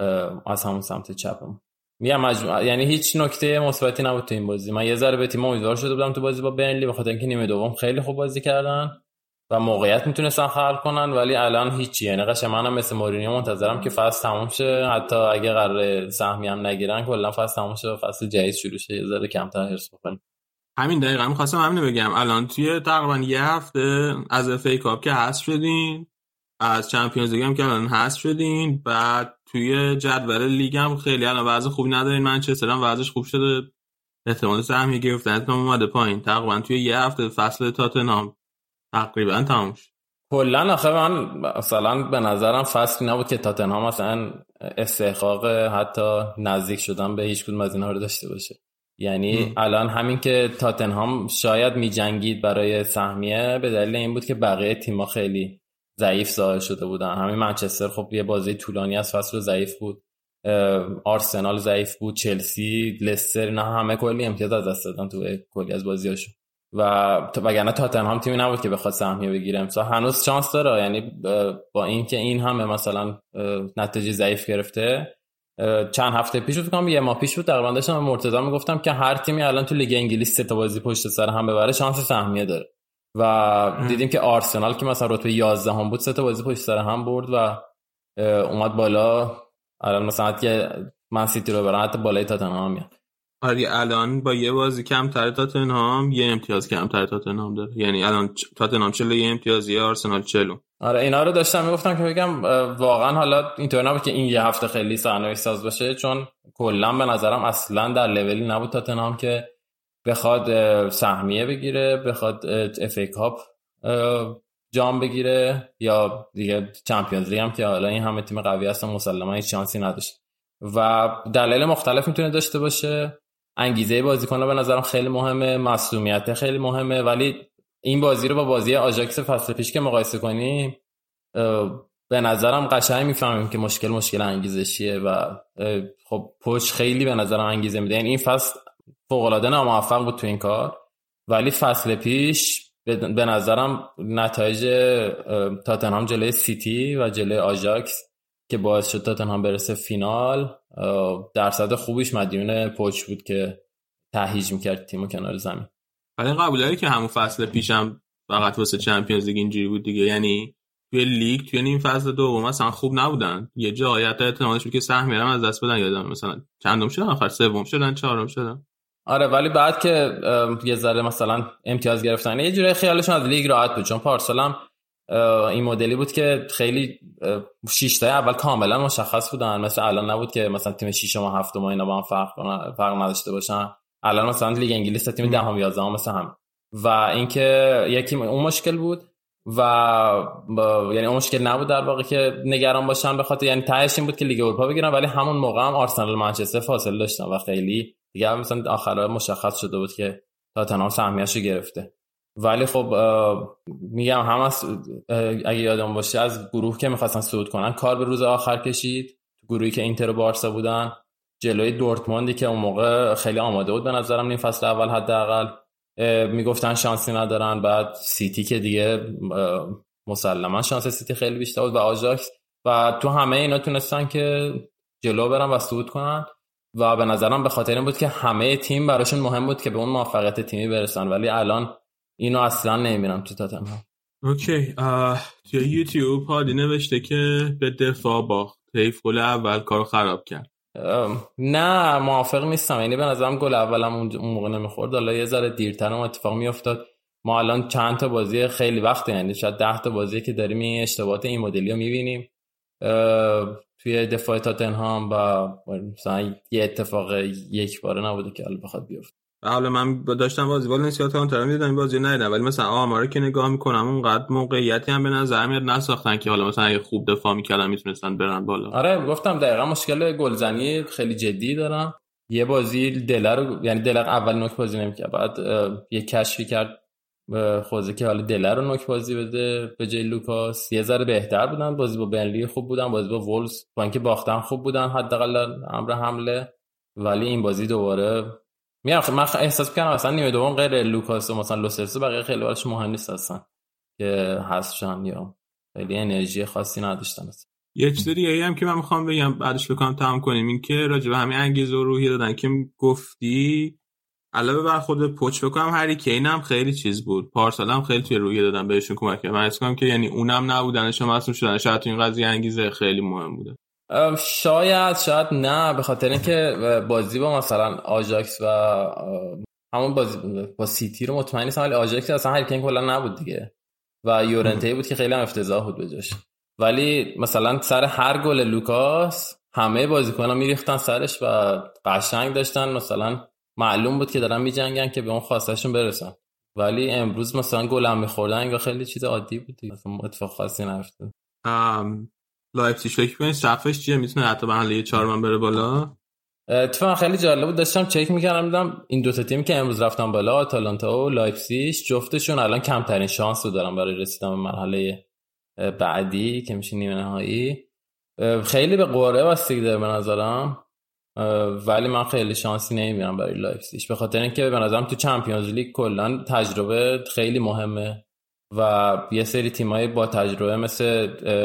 S2: از همون سمت چپم. میگم مجموع یعنی هیچ نکته مثبتی نبود تو این بازی. من یه ذره به تیم امیدوار شده بودم تو بازی با برنلی بخاطر اینکه نیمه دوم خیلی خوب بازی کردن و موقعیت می‌تونستن خلق کنن ولی الان هیچی. یعنی قشنگ منم مثل مورینیو منتظرم که فصل تموم شه. حتی اگه قرار سهمی هم نگیرن کلا فصل تموم شه و فصل جدید شروع شه. یه ذره کمتر حرص بکنیم
S1: همین دقیقا می‌خواستم همین بگم. الان توی تقریبا یه هفته از اف کاپ که هست شدین از چمپیونز لیگ هم که الان هست شدین. بعد توی جدول لیگ هم خیلی الان وضع خوبی ندارین. منچستر هم وضعش خوب شده. احتمال سهمی گرفتن اومده پایین. تقریبا توی یه هفته فصل تاتنهام. تقریبا تموم شد.
S2: کلا آخه من مثلا به نظرم فصلی نبود که تاتنهام مثلا استحقاق حتی نزدیک شدن به هیچ کدوم از اینها رو داشته باشه. یعنی م. الان همین که تاتنهام شاید می جنگید برای سهمیه به دلیل این بود که بقیه تیم‌ها خیلی ضعیف ظاهر شده بودن. همین منچستر خب یه بازی طولانی از فصل ضعیف بود. آرسنال ضعیف بود چلسی لستر نه همه کلی امتیاز از دست دادن تو کلی از بازیاشون. و وگرنه تاتنهام تیمی نبود که بخواد سهمیه بگیره. امسال هنوز شانس داره. یعنی با اینکه این همه مثلا نتیجه ضعیف گرفته چند هفته پیش بود یه ماه پیش بود تقریبا داشتم مرتضی می‌گفتم که هر تیمی الان تو لیگ انگلیس سه تا بازی پشت سر هم ببره شانس سهمیه داره. و دیدیم که آرسنال که مثلا رتبه 11 هم بود سه تا بازی پشت سر هم برد و اومد بالا. الان مثلا که من سیتی رو برن حتی بالای تاتنهام میاد.
S1: آره الان با یه بازی کمتر تاتنهام یه امتیاز کمتر تاتنهام داره. یعنی الان تاتنهام چلو یه امتیاز یه آرسنال چلو
S2: آره اینا رو داشتم می‌گفتم که بگم واقعا حالا اینطور نبود که این یه هفته خیلی صحنه ساز باشه چون کلا به نظرم اصلا در لولی نبود تاتنهام که بخواد سهمیه بگیره بخواد اف ای کاپ جام بگیره یا دیگه چمپیونز لیگ هم که حالا این همه تیم قوی هستن مسلما هیچ شانسی نداشت. و دلایل مختلف می‌تونه داشته باشه. انگیزه بازیکن به نظرم خیلی مهمه. مسئولیت خیلی مهمه. ولی این بازی رو با بازی آژاکس فصل پیش که مقایسه کنیم به نظرم قشنگ می‌فهمیم که مشکل مشکل انگیزشیه و خب پوچ خیلی به نظرم انگیزه میده. یعنی این فصل فوق العاده ناموفق بود تو این کار. ولی فصل پیش به نظرم نتایج تاتنهام جلوی سیتی و جلوی آژاکس که باعث شد تاتنهام برسه فینال درصد خوبیش مدیون پوچ بود که تهییج می‌کرد تیم کنار زمین.
S1: ولی قبول داری که همون فصل پیشم فقط واسه Champions League اینجوری بود دیگه. یعنی توی لیگ توی این فصل دوم مثلا خوب نبودن. یه جایی حتی احتمالش بود که سهمیه از دست بدن یادم مثلا چندم شدن آخر؟ سوم شدن چهارم شدن.
S2: آره ولی بعد که یه ذره مثلا امتیاز گرفتن یه جوری خیالشون از لیگ راحت بود چون پارسال این مدلی بود که خیلی شش اول کاملا مشخص بودن. مثل الان نبود که مثلا تیم 6 و 7 ما اینا با هم فرق فرق نداشته باشن. الان مثلا لیگ انگلیس تیم دهم 11 هم مثل هم. و اینکه یکی اون مشکل بود. و یعنی اون مشکل نبود در واقع که نگران باشن به خاطر یعنی تهش این بود که لیگ اروپا بگیرن ولی همون موقع هم آرسنال منچستر فاصله داشتن و خیلی دیگه مثلا آخرا مشخص شده بود که تاتنهام سهمیه‌اشو گرفته. ولی خب میگم هم از اگه یادم باشه از گروه که می‌خواستن صعود کنن کار به روز آخر کشید. گروهی که اینتر و بارسا بودن جلوی دورتموندی که اون موقع خیلی آماده بود به نظرم این فصل اول حداقل. می‌گفتن شانسی ندارن بعد سیتی که دیگه مسلما شانس سیتی خیلی بیشتر بود و آژاکس. و تو همه اینا تونستن که جلو برن و صعود کنن. و به نظرم به خاطر این بود که همه تیم براشون مهم بود که به اون موفقیت تیمی برسن. ولی الان اینو اصلا نمی‌بینم تو تاتنهام.
S1: اوکی توی یوتیوب هادی نوشته که به دفاع باخت. حیف گل اول کارو خراب کرد.
S2: نه موافق نیستم. یعنی به نظرم گل اولم اون موقع نمی‌خورد. حالا یه ذره دیرتر هم اتفاق میافتاد. ما الان چند تا بازی خیلی وقت یعنی شاید ده تا بازی که داریم این اشتباهات این مدلی رو می‌بینیم. توی دفاع تاتنهام و مثلا یه اتفاق یک باره نبوده که الان بخواد بیفته.
S1: حالا من داشتم بازی بال نسیات کانتر می‌دیدم این بازی ندیدم. ولی مثلا آمارا که نگاه می‌کنم اونقدر موقعیتی هم به نظر میاد نساختن که حالا مثلا اگه خوب دفاع می‌کردن می‌تونستن برن بالا.
S2: آره گفتم دقیقا مشکل گلزنی خیلی جدی دارم. یه بازی دلر یعنی دلر اول نوک بازی نمی‌کرد بعد یه کشفی کرد خوزه که حالا دلر رو نوک بازی بده به جای لوکاس. یه ذره بهتر بودن بازی با بنلی خوب بودن بازی با وولز با اینکه باختن خوب بودن حداقل امر حمله. ولی این بازی دوباره میگم من احساس می‌کنم اصلا نیمه دوم غیر لوکاس و مثلا لوسرسو بقیه خیلی براش مهم نیست اصلا که هستشن یا خیلی انرژی خاصی نداشتن اصلا.
S1: یه چیز دیگه هم که من می‌خوام بگم بعدش بکنم تمام کنیم این که راجع به همین انگیزه و روحی دادن که گفتی. علاوه بر خود پوچ بکنم هری کین هم خیلی چیز بود. پارسال هم خیلی توی روحیه دادن بهشون کمک کرد. من اسم که یعنی اونم نبودنش مصوم شدن. شاید تو این قضیه انگیزه خیلی مهم بوده.
S2: شاید شاید نه به خاطر اینکه بازی با مثلا آژاکس و همون بازی با سیتی رو مطمئن نیستم ولی آژاکس اصلا هری کین کلا نبود دیگه. و یورنته بود که خیلی هم افتضاح بود بجاش ولی مثلا سر هر گل لوکاس همه بازیکن‌ها میریختن سرش و قشنگ داشتن. مثلا معلوم بود که دارن میجنگن که به اون خواستشون برسن. ولی امروز مثلا گل هم میخوردن خیلی چیز عادی بود دیگه. اتفاق خاصی نیفتاد
S1: لایپزیگ فکر کنید سقفش چیه؟ می‌تونه حتی به یه چهار من بره بالا.
S2: اتفاقا خیلی جالب بود. داشتم چک می‌کردم دیدم این دو تا تیم که امروز رفتن بالا آتالانتا و لایپزیگ جفتشون الان کمترین شانس رو دارن برای رسیدن به مرحله بعدی که میشه نیمه نهایی. خیلی به قرعه بستگی داره به نظرم. ولی من خیلی شانسی نمی‌بینم برای لایپزیگ. به خاطر اینکه به نظرم تو Champions League کلا تجربه خیلی مهمه. و یه سری تیمایی با تجربه مثل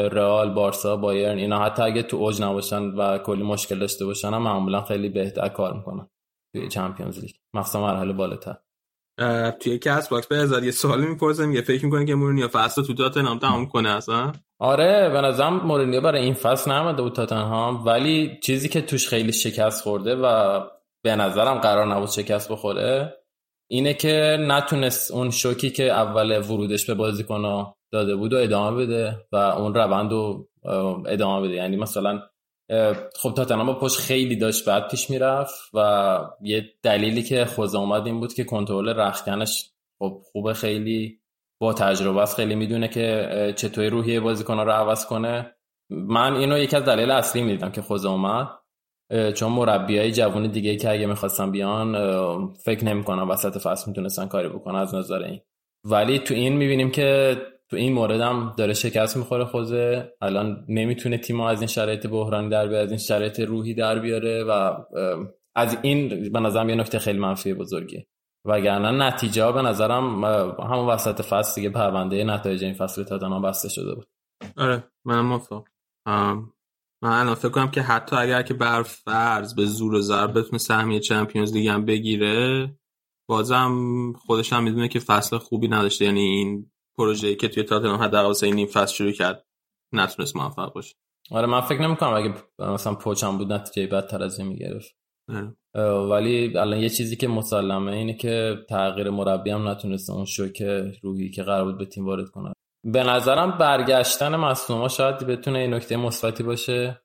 S2: رئال بارسا بایرن اینا حتی اگه تو اوج نباشن و کلی مشکل داشته باشن هم معمولا خیلی بهتر کار می‌کنن توی Champions League. مخصوصا مرحله بالاتر.
S1: توی Castbox بهزاد یه سوالی می‌پرسم یه فکر می‌کنه که مورینیو فصل تو تاتنهام تمام کنه اصلا؟
S2: آره به نظرم مورینیو برای این فصل نیومده بود تاتنهام ولی چیزی که توش خیلی شکست خورده و به نظرم قرار نبود شکست بخوره اینه که نتونست اون شوکی که اول ورودش به بازیکن داده بود و ادامه بده و اون روند رو ادامه بده. یعنی مثلا خب تاتنهام با پشت خیلی داشت بعد پیش می‌رفت و یه دلیلی که خوزه اومد این بود که کنترل رخکنش خب خوبه خیلی با تجربه است خیلی می‌دونه که چطوری روحیه بازیکن رو عوض کنه. من اینو یکی از دلیل اصلی می‌دیدم که خوزه اومد. چون مربی های جوان دیگه که اگه می‌خواستن بیان فکر نمی‌کنم وسط فصل می‌تونستن کاری بکنن از نظر این. ولی تو این می‌بینیم که تو این مورد هم داره شکست می‌خوره خوزه. الان نمی‌تونه تیم از این شرایط بحرانی در بیاره از این شرایط روحی در بیاره و از این به نظرم یه نکته خیلی منفی بزرگی وگرنه نتیجه به نظرم همون وسط فصل دیگه پرونده نتایج این فصل تاتنهام بسته شده بود.
S1: آره منم موافقم. من الان فکر کنم که حتی اگر که بر فرض به زور و ضرب بتونه سهمیه چمپیونز لیگ هم بگیره بازم خودش هم می‌دونه که فصل خوبی نداشته. یعنی این پروژه‌ای که توی تاتنهام حداقل واسه این فصل شروع کرد نتونست موفق باشه.
S2: آره من فکر نمی‌کنم اگه مثلا پوچم بود نتیجه بدتر از این می‌گرفت. ولی الان یه چیزی که مسلمه اینه که تغییر مربی هم نتونسته اون شوک روحی که قرار بود به تیم وارد کنه. به نظرم برگشتن مصوما شاید بتونه این نکته مثبتی باشه.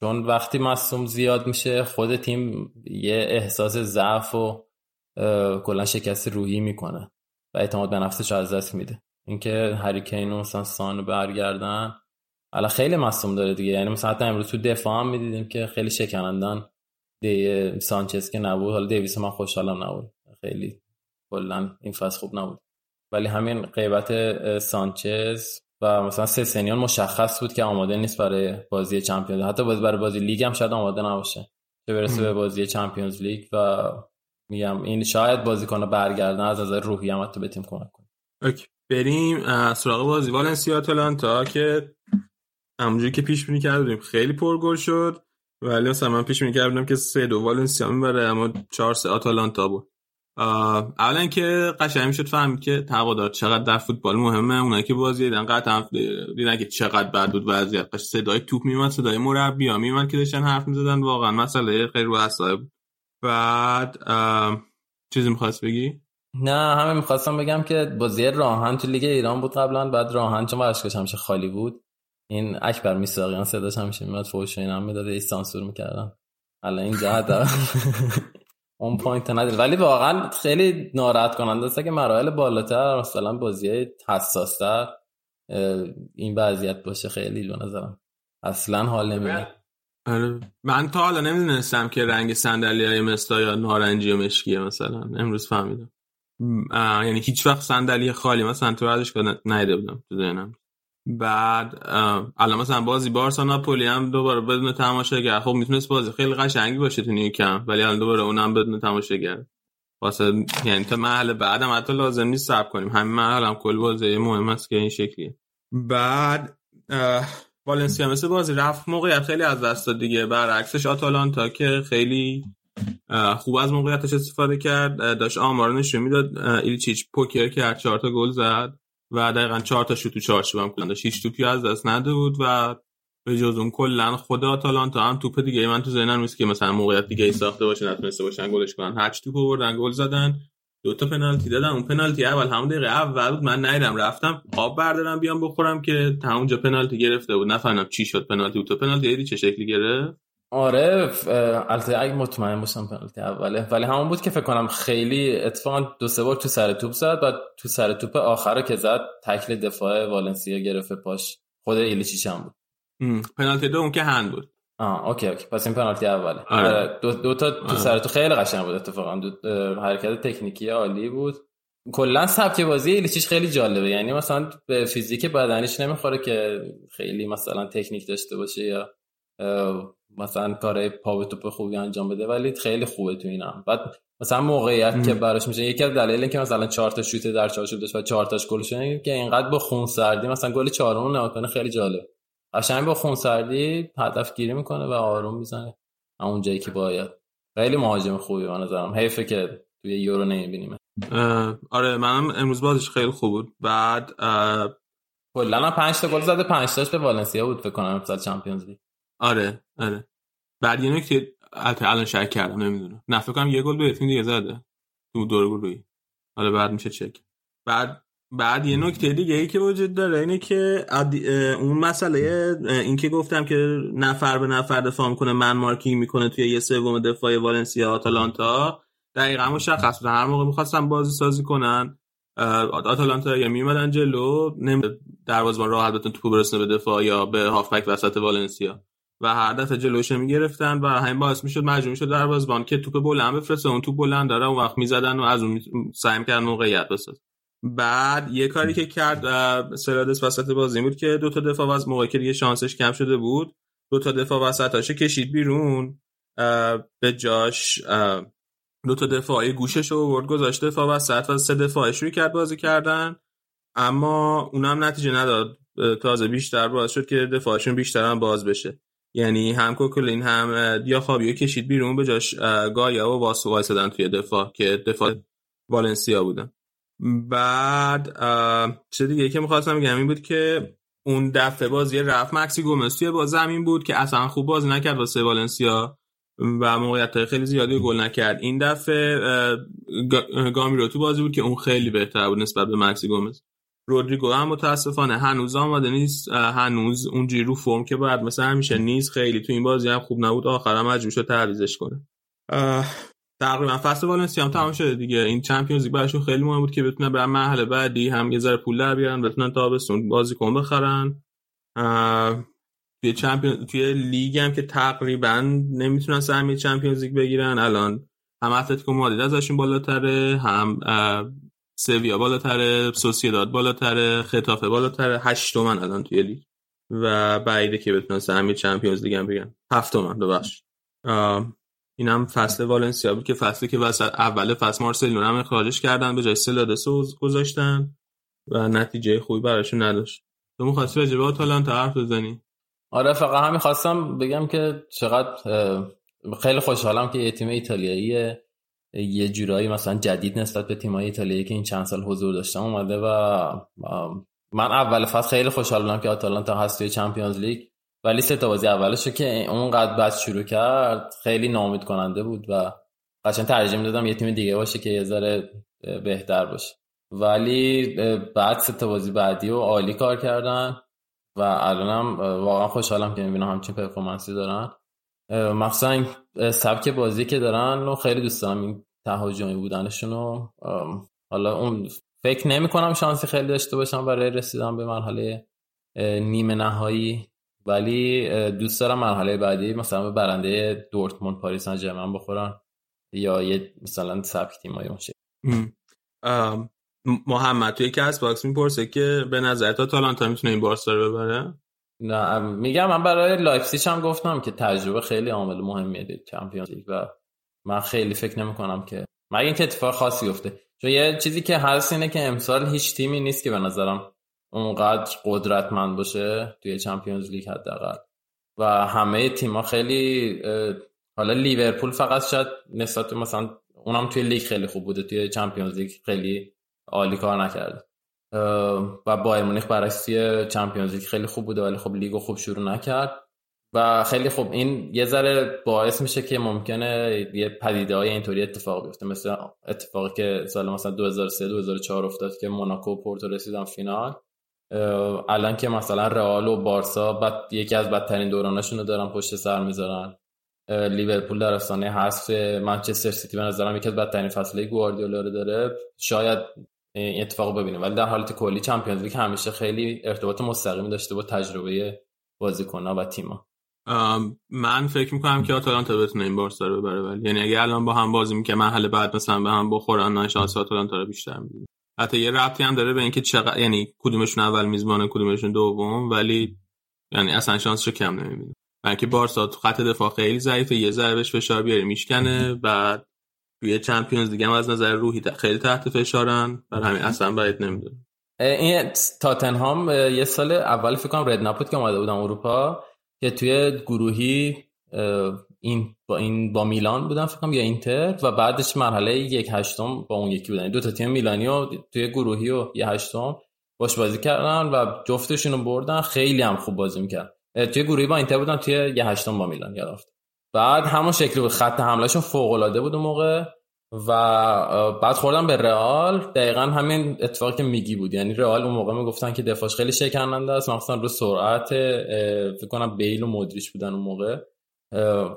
S2: چون وقتی مصوم زیاد میشه خود تیم یه احساس ضعف و کلا شکست روحی می‌کنه و اعتماد به نفسش از دست میده. اینکه هری کین و مثلا سان برگردن الان خیلی مصوم داره دیگه. یعنی مثلا حتی امروز تو دفاع هم می‌دیدیم که خیلی شکنندن دی سانچز که نبود. حالا دیویس من خوشحالم نبود. خیلی کلا این فصل خوب نبود. ولی همین غیبت سانچز و مثلا سسنیان مشخص بود که آماده نیست برای بازی Champions حتی بازی برای بازی لیگ هم شاید آماده نباشه چه برسه به بازی Champions League و میگم این شاید بازیکن برگردن از نظر روحی هم حتی به تیم کمک کنه.
S1: okay. بریم سراغ بازی. والنسیا آتالانتا که همونجوری که پیش بینی کردیم خیلی پرگل شد ولی مثلا من پیش بینی کردم که سه دو والنسیا می‌بره اما چهار سه آتالانتا بود. اولا که قشنگ می‌شد فهمید که هوادار چقدر در فوتبال مهمه. اونایی که بازی دیدن قطعا دیدن که چقدر بد بود وضعیت. صدای توپ میومد صدای مربی میومد که داشتن حرف می‌زدن. واقعا مسئله خیلی رو بود. بعد چیزی می‌خواست بگی؟
S2: نه همه می‌خواستم بگم که بازی راهن تو لیگ ایران بود قبلا. بعد راهن چون ورشگاهش همیشه خالی بود. این اکبر میساقیان صداش همیشه میاد فوش اینا می‌داده ای سانسور می‌کردن. الان این جهت اون پوینت نداره ولی واقعا خیلی ناراحت کننده است که مراحل بالاتر مثلا بازی حساستر این وضعیت باشه خیلی لو نظرم. اصلا حال نمیده.
S1: آره. من تا حالا نمی‌دونستم که رنگ صندلی های مستا یا نارنجی و مشکیه مثلا. امروز فهمیدم. یعنی هیچ وقت صندلی خالی. مثلا تو ورزشگاه نیده بودم تو ذهنم. بعد الان مثلا بازی بارسا ناپولی هم دوباره بدون تماشاگر. خب می‌تونست بازی خیلی قشنگی باشه تو نیوکم ولی الان دوباره اونم بدون تماشاگر. واسه یعنی تا محل بعدم حتی لازم نیست صبر کنیم. همین محل هم کل بازی مهم است که این شکلیه. بعد والنسیا مثل بازی رفت موقعیت خیلی از دست داد دیگه. برعکسش آتالانتا که خیلی خوب از موقعیتش استفاده کرد. داشت آمار نشون می‌داد. ایلیچیچ پوکر کرد چهار تا گل زد. و دقیقا چهار تا شوت تو چارچوب هم داشت هیچ توپی از دست نده بود و به جز اون کلا خود آتالانتا هم توپ دیگه من تو ذهنم نیست که مثلا موقعیت دیگه ای ساخته باشه نتونسته باشن گلش کنن. هر توپ آوردن گل زدن. دو تا پنالتی دادن. اون پنالتی اول همون دقیقه اول بود من نیدم. رفتم آب بردارم بیام بخورم که همونجا پنالتی گرفته بود. نفهمیدم چی شد. پنالتی تو پنالتی چه شکلی گرفت؟
S2: آره البته اگه مطمئن باشم پنالتی اوله ولی همون بود که فکر کنم خیلی اتفاقا دو سه بار تو سر توپ زد و تو سر توپ آخر که زد تکل دفاع والنسیا گرفت پاش. خود ایلیچیچ هم بود؟
S1: پنالتی دو اون که هند بود.
S2: آه okay okay. پس این پنالتی اوله. آره. آره. دو, دو تا تو سر تو خیلی قشنگ بود اتفاقا. حرکت تکنیکی عالی بود. کلا سبک بازی ایلیچیچ خیلی جالبه. یعنی مثلا به فیزیک بدنیش نمی‌خوره که خیلی مثلا تکنیک داشته باشه یا مثلا کار پا به توپ خوبی انجام بده ولی خیلی خوبه تو اینم. بعد مثلا موقعیت که براش میشه یکی از دلایل که مثلا 4 تا شوت در چارچوب داشت و 4 تاش گل شده که اینقدر با خون سردی مثلا گل چهارم نگاه کنه خیلی جالب. قشنگ با خون سردی هدف گیری می‌کنه و آروم می‌زنه. اون جایی که باید. خیلی مهاجم خوبی به نظرم. حیفه که توی یورو نمی‌بینیم
S1: آره منم امروز بازش خیلی خوب بود. بعد
S2: کلا 5 تا گل زده. 5 تاش به والنسیا بود فکر کنم امسال چمپیونز لیگ.
S1: آره آره. بعد یه نکته الان شک کردم نمی‌دونم. نه فکر کنم یه گل به دیگه زده. تو دور گروهی حالا بعد میشه چک. بعد بعد یه نکته دیگه ای که وجود داره اینه که اون مسئله این که گفتم که نفر به نفر دفاع می‌کنه من مارکینگ می‌کنه توی یه سوم دفاع والنسیا آتالانتا. دقیقا مشخص بود. هر موقع می‌خواستن بازی سازی کنن آتالانتا یا میمدن جلو نمی دروازه‌بان راحت بتون توپ برسونه به دفاع یا به هافبک وسط والنسیا. و هر دفعه جلوش می‌گرفتن و همین باعث می‌شد مجبور می‌شد دروازه‌بان که توپ بلند بفرسته. اون توپ بلند داره اون وقت می‌زدن و از اون سعی می‌کردن موقعیت بسازن. بعد یه کاری که کرد سرادس وسط بازی بود که دو تا دفاع از موقعی که دیگه شانسش کم شده بود دو تا دفاع وسطاشو کشید بیرون. به جاش دو تا دفاعی گوشش رو ورد گذاشت دفاع وسط و سه دفاعش روی کرد بازی کردن. اما اونم نتیجه نداد. تازه بیشتر باز شد که دفاعشون بیشتر هم باز بشه. یعنی هم کوکلین هم یا خابیو کشید بیرون به جاش گایا و واسو وایسادن توی دفاع که دفاع والنسیا بودن. بعد چه دیگه که می‌خواستم بگم این بود که اون دفعه بازی رفت مکسی گومز توی باز زمین بود که اصلا خوب بازی نکرد واسه والنسیا و موقعیت خیلی زیادی گل نکرد. این دفعه گامیرو تو بازی بود که اون خیلی بهتر بود نسبت به مکسی گومز. رودریگو. هم متاسفانه هنوز آماده نیست هنوز اون رو فرم که باید مثلا همیشه نیست خیلی تو این بازی هم خوب نبود. آخرم مجبور شد تعویضش کنه. تقریبا فصل والنسیا هم تمام شده دیگه. این Champions League براشون خیلی مهم بود که بتونن برن مرحله بعدی هم یه ذره پول در بیارن بتونن تابستون بازیکن بخرن. توی champion توی لیگ هم که تقریبا نمی‌تونن سهمیه Champions League بگیرن. الان هم اتلتیکو مادرید ازشون بالاتره هم سویا بالاتره سوسیداد بالاتره خطافه بالاتره. هشتمن الان توی لیگ. و بعیده که بتونن سهمیه چمپیونز لیگ هم بگیرن هفتمن ببخش اینم فصل والنسیا بود که فصلی که وسط اول فصل مارسلینو هم اخراجش کردن به جای سلادسو گذاشتن و نتیجه خوبی براشون نداشت. تو می‌خواستی راجع به آتالانتا حرف بزنی؟
S2: آره فقط همین خواستم بگم که چقدر خیلی خوشحالم که یه تیم ایتالیایی یه جورایی مثلا جدید نسبت به تیم‌های ایتالیایی که این چند سال حضور داشتم اومده و من اول فصل خیلی خوشحال بودم که آتالانتا هست توی چمپیونز لیگ ولی سه تا بازی اولش که اونقدر بد شروع کرد خیلی نامید کننده بود و قشنگ ترجیح می‌دادم یه تیم دیگه باشه که یه ذره بهتر باشه. ولی بعد سه تا بازی بعدی و عالی کار کردن و الانم واقعا خوشحالم که می‌بینم همچین پرفورمنسی دارن. مخصوصا سبک بازی که دارن و خیلی دوست دارم. این تهاجمی بودنشون و حالا اون فکر نمی کنم شانسی خیلی داشته باشم برای رسیدن به مرحله نیمه نهایی. ولی دوست دارم مرحله بعدی مثلا به برنده دورتموند پاریس سن ژرمن بخورن یا یه مثلا سبک تیمایی باشه
S1: محمد توی Castbox می‌پرسه که به نظرت آتالانتا می‌تونه این بارسا ببره؟
S2: نه میگم من برای لایپزیگ هم گفتم که تجربه خیلی عامل مهمیه در چمپیونز لیگ و من خیلی فکر نمی کنم که مگه اینکه اتفاق خاصی افته چون یه چیزی که هست اینه که امسال هیچ تیمی نیست که به نظرم اونقدر قدرتمند باشه توی چمپیونز لیگ حداقل. و همه تیما خیلی حالا لیورپول فقط شاید نسبت مثلا اونم توی لیگ خیلی خوب بوده توی چمپیونز لیگ خیلی عالی کار نکرده. و بایرن مونیخ توی چمپیونز لیگ خیلی خوب بوده ولی خب لیگو خوب شروع نکرد. و خیلی خوب این یه ذره باعث میشه که ممکنه یه پدیده های اینطوری اتفاق بیفته. مثل اتفاقی که سال مثلا 2003 2004 افتاد که موناکو و پورتو رسیدن فینال. الان که مثلا رئال و بارسا بعد یکی از بدترین دورانشون رو دارن پشت سر می‌ذارن. لیورپول در افسانه حذف منچستر سیتی به نظرم یکی از بدترین فصله گواردیولا رو داره. شاید این اتفاق ببینیم. ولی در حالت کلی چمپیونز لیگ همیشه خیلی ارتباط مستقیمی داشته با تجربه بازیکن‌ها و تیم‌ها.
S1: من فکر می‌کنم که آتالانتا بتونه این بارسا رو ببره ولی یعنی اگه الان با هم بازی می‌کنه مرحله بعد مثلا به هم بخورن نه شانس آتالانتا رو بیشتر میدیم حتی یه ربطی هم داره به اینکه چقدر یعنی کدومشون اول میزبانه کدومشون دوم ولی یعنی اصلا شانسشو کم نمی‌بینه که بارسا تو خط دفاع خیلی ضعیفه یه ضربش فشار بیاره میشکنه بعد توی چمپیونز دیگه هم از نظر روحی خیلی تحت فشارن. برای همین اصلا باید نمی‌دونه
S2: این تاتنهام یه سال اول فکر کنم رد نپود که اومده بودم اروپا که توی گروهی این با این با میلان بودن فکر کنم یا اینتر و بعدش مرحله یک هشتم با اون یکی بودن. دو تا تیم میلانی و توی گروهی و یه هشتم باش بازی کردن و جفتشون رو بردن. خیلی هم خوب بازی می‌کرد. توی گروهی با اینتر بودن توی یه هشتم با میلان یاد بعد همون شکلی بود. خط حملهشون فوق العاده بود اون موقع و بعد خوردن به رئال. دقیقا همین اتفاقی که میگی بود. یعنی رئال اون موقع می‌گفتن که دفاعش خیلی شکننده است. مخصوصا رو سرعت فکر کنم بیل و مدریش بودن اون موقع.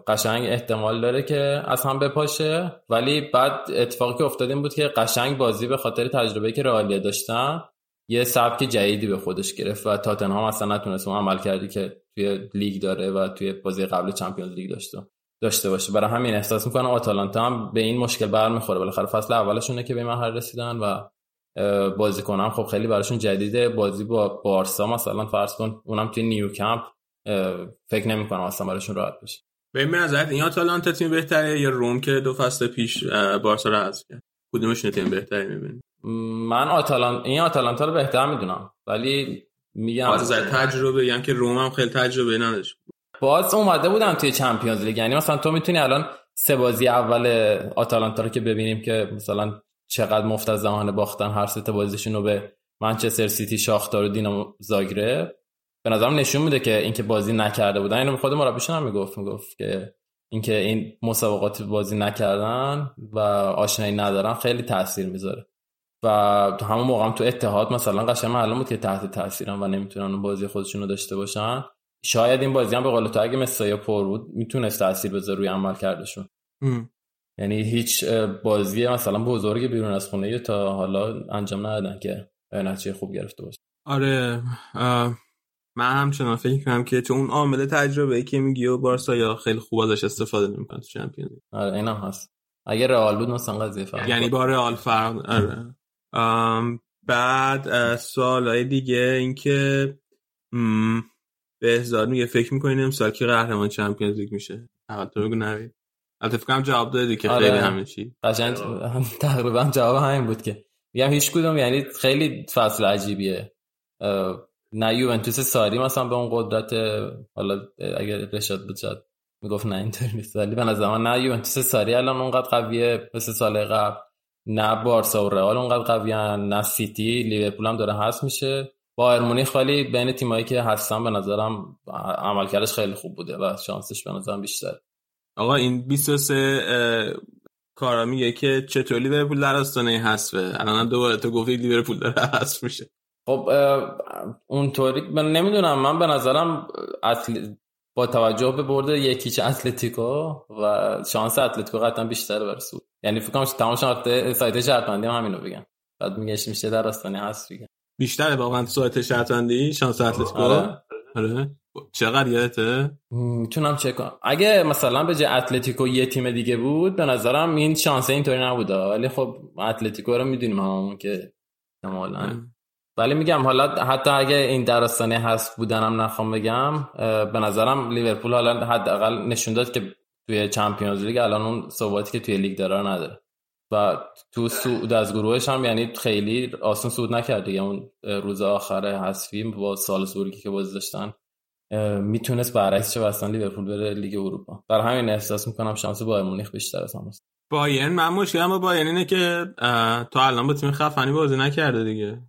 S2: قشنگ احتمال داره که از هم بپاشه. ولی بعد اتفاقی که افتاد این بود که قشنگ بازی به خاطر تجربه که رئالیا داشتن یه سبک جدیدی به خودش گرفت و تاتنهام اصلا نتونست اون عمل کردی که توی لیگ داره و توی بازی قبل چمپیونز لیگ داشته داشته باشه. برای همین احساس می‌کنم آتالانتا هم به این مشکل برمیخوره. بالاخره فصل اولشونه که به مرحله رسیدن و بازیکن هم خب خیلی براشون جدیده. بازی با بارسا مثلا فرض کن اونم توی نیوکمپ فکر نمی‌کنم اصلا براشون راحت بشه
S1: به این نظرت این آتالانتا تیم بهتره یا روم که دو فصل پیش بارسا رو حذف کرد؟ کدومشون تیم بهتری می‌بینی؟
S2: من آتالان این آتالانتا رو بهتر می‌دونم. ولی میگم
S1: از تجربه یعنی که روم هم خیلی تجربه نداشت.
S2: باز اومده بودن توی چمپیونز لیگ. یعنی مثلا تو می‌تونی الان سه بازی اول آتالانتا رو که ببینیم که مثلا چقدر مفت از زمان باختن هر سه بازیشون رو به منچستر سیتی شاختار و دینامو زاگرب به نظرم نشون میده که اینکه بازی نکرده بودن. اینو خود مربیشون هم می‌گفت می‌گفت که اینکه این مسابقات بازی نکردن و آشنایی ندارن خیلی تاثیر می‌ذاره. و تو همون موقع هم تو اتحاد مثلا قشنگ معلوم بود که تحت تاثیرن و نمی‌تونن بازی خودشون رو داشته باشن. شاید این بازی هم به قول تو اگه مسایا پر بود می‌تونست تاثیر بذاره روی عمل کردشون. یعنی هیچ بازی مثلا بزرگی بیرون از خونه تا حالا انجام ندادن که نتیجه خوب گرفته باشه.
S1: آره من همچنان فکر کنم که چون اون عامل تجربه که میگی و بارسا یا خیلی خوب ازش استفاده نمی‌کنه تو چمپیونز
S2: آره اینم هست. اگر رئال بود مثلا قضیه فرق
S1: یعنی با رئال فرق آره. بعد سوالای دیگه اینکه بهزاد میگه فکر می‌کنین امسال کی قهرمان چمپیونز لیگ میشه؟ تو بگو نوید. البته فکر کنم جواب دادی که
S2: آره.
S1: خیلی همه چی.
S2: قشنگ تقریبا جواب همین بود که. میگم هیچ کدوم یعنی خیلی فصل عجیبیه. نه یوونتوس ساری مثلا به اون قدرت حالا اگر رشاد بود شاید می‌گفت نه اینطور نیست ولی به نظر نه یوونتوس ساری الان اونقدر قویه مثل سال قبل. نه بارسا و رئال اونقدر قوی‌ان نه سیتی لیورپول هم داره هست میشه. بایرن مونیخ خالی بین تیمایی که هستن به نظرم عملکردش خیلی خوب بوده و شانسش به نظرم بیشتر
S1: آقا این 23 کارا میگه که چطور لیورپول در آستانه حذفه؟ الان دوباره تو گفتی لیورپول داره حذف میشه.
S2: خب اونطوری من نمی‌دونم من به نظرم اصل با توجه به برد یک هیچ اتلتیکو و شانس اتلتیکو قطعا بیشتره برای صعود یعنی فکر کنم تمام شرط سایت شرطبندی هم همینو بگن بعد میگه میشه در آستانه حذف بگن
S1: بیشتره واقعا سایت شرطبندی شانس اتلتیکو.
S2: آره.
S1: آره. چقدر یادته؟
S2: می‌تونم چک کنم. اگه مثلا به جای اتلتیکو یه تیم دیگه بود به نظرم این شانس اینطوری نبوده. ولی خب اتلتیکو رو می‌دونیم همون که احتمالاً. ولی میگم حالا حتی اگه این درستانی هست بودنم نخوام بگم به نظرم لیورپول حالا حداقل نشون داد که توی چمپیونز لیگ الان اون ثباتی که توی لیگ داره نداره. و تو سود از گروهش هم یعنی خیلی آسون سود نکرد دیگه اون روز آخر حذفی با سال سورگی که بازی داشتن می‌تونست برعکس چه اصلا لیورپول بره لیگ اروپا. برای همین احساس می‌کنم شانس بایر مونیخ بیشتر از همه
S1: بایرن من مشکلم با بایرن اینه که تا الان با تیم خفنی بازی نکرده دیگه.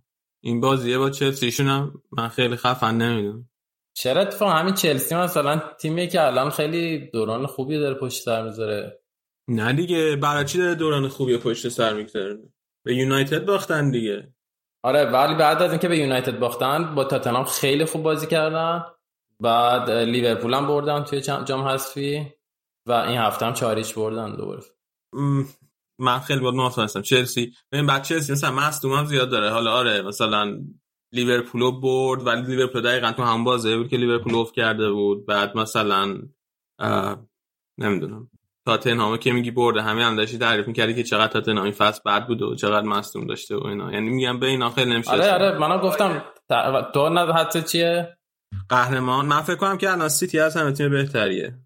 S1: این بازیه با چلسیشون هم من خیلی خفن نمی‌دونم.
S2: چرا اتفاق همین چلسی مثلا تیمی که الان خیلی دوران خوبی داره پشت سر می‌ذاره؟
S1: نه دیگه برای چی داره دوران خوبی پشت سر می‌گذاره؟ به یونایتد باختن دیگه.
S2: آره ولی بعد از اینکه به یونایتد باختن با تاتنهام خیلی خوب بازی کردن. بعد لیورپول هم بردن توی جام حذفی و این هفته هم چاریچ بردن دوباره.
S1: من خیلی بود موافق هستم. چلسی ببین بعد چلسی مثلا مصدوم هم زیاد داره. حالا آره مثلا لیورپول برد ولی لیورپول دقیقا تو هم بازه بود که لیورپول اوف کرده بود. بعد مثلا نمی‌دونم. تاتنهام که میگی برده همه هم داشتی تعریف می‌کردی که چقدر تاتنهام این فصل بد بوده و چقدر مصدوم داشته و اینا. یعنی میگم به اینا خیلی نمیشه
S2: آره آره منم گفتم تو نه حتی چیه؟
S1: قهرمان. من فکر کنم که الان سیتی از همه تیم بهتریه.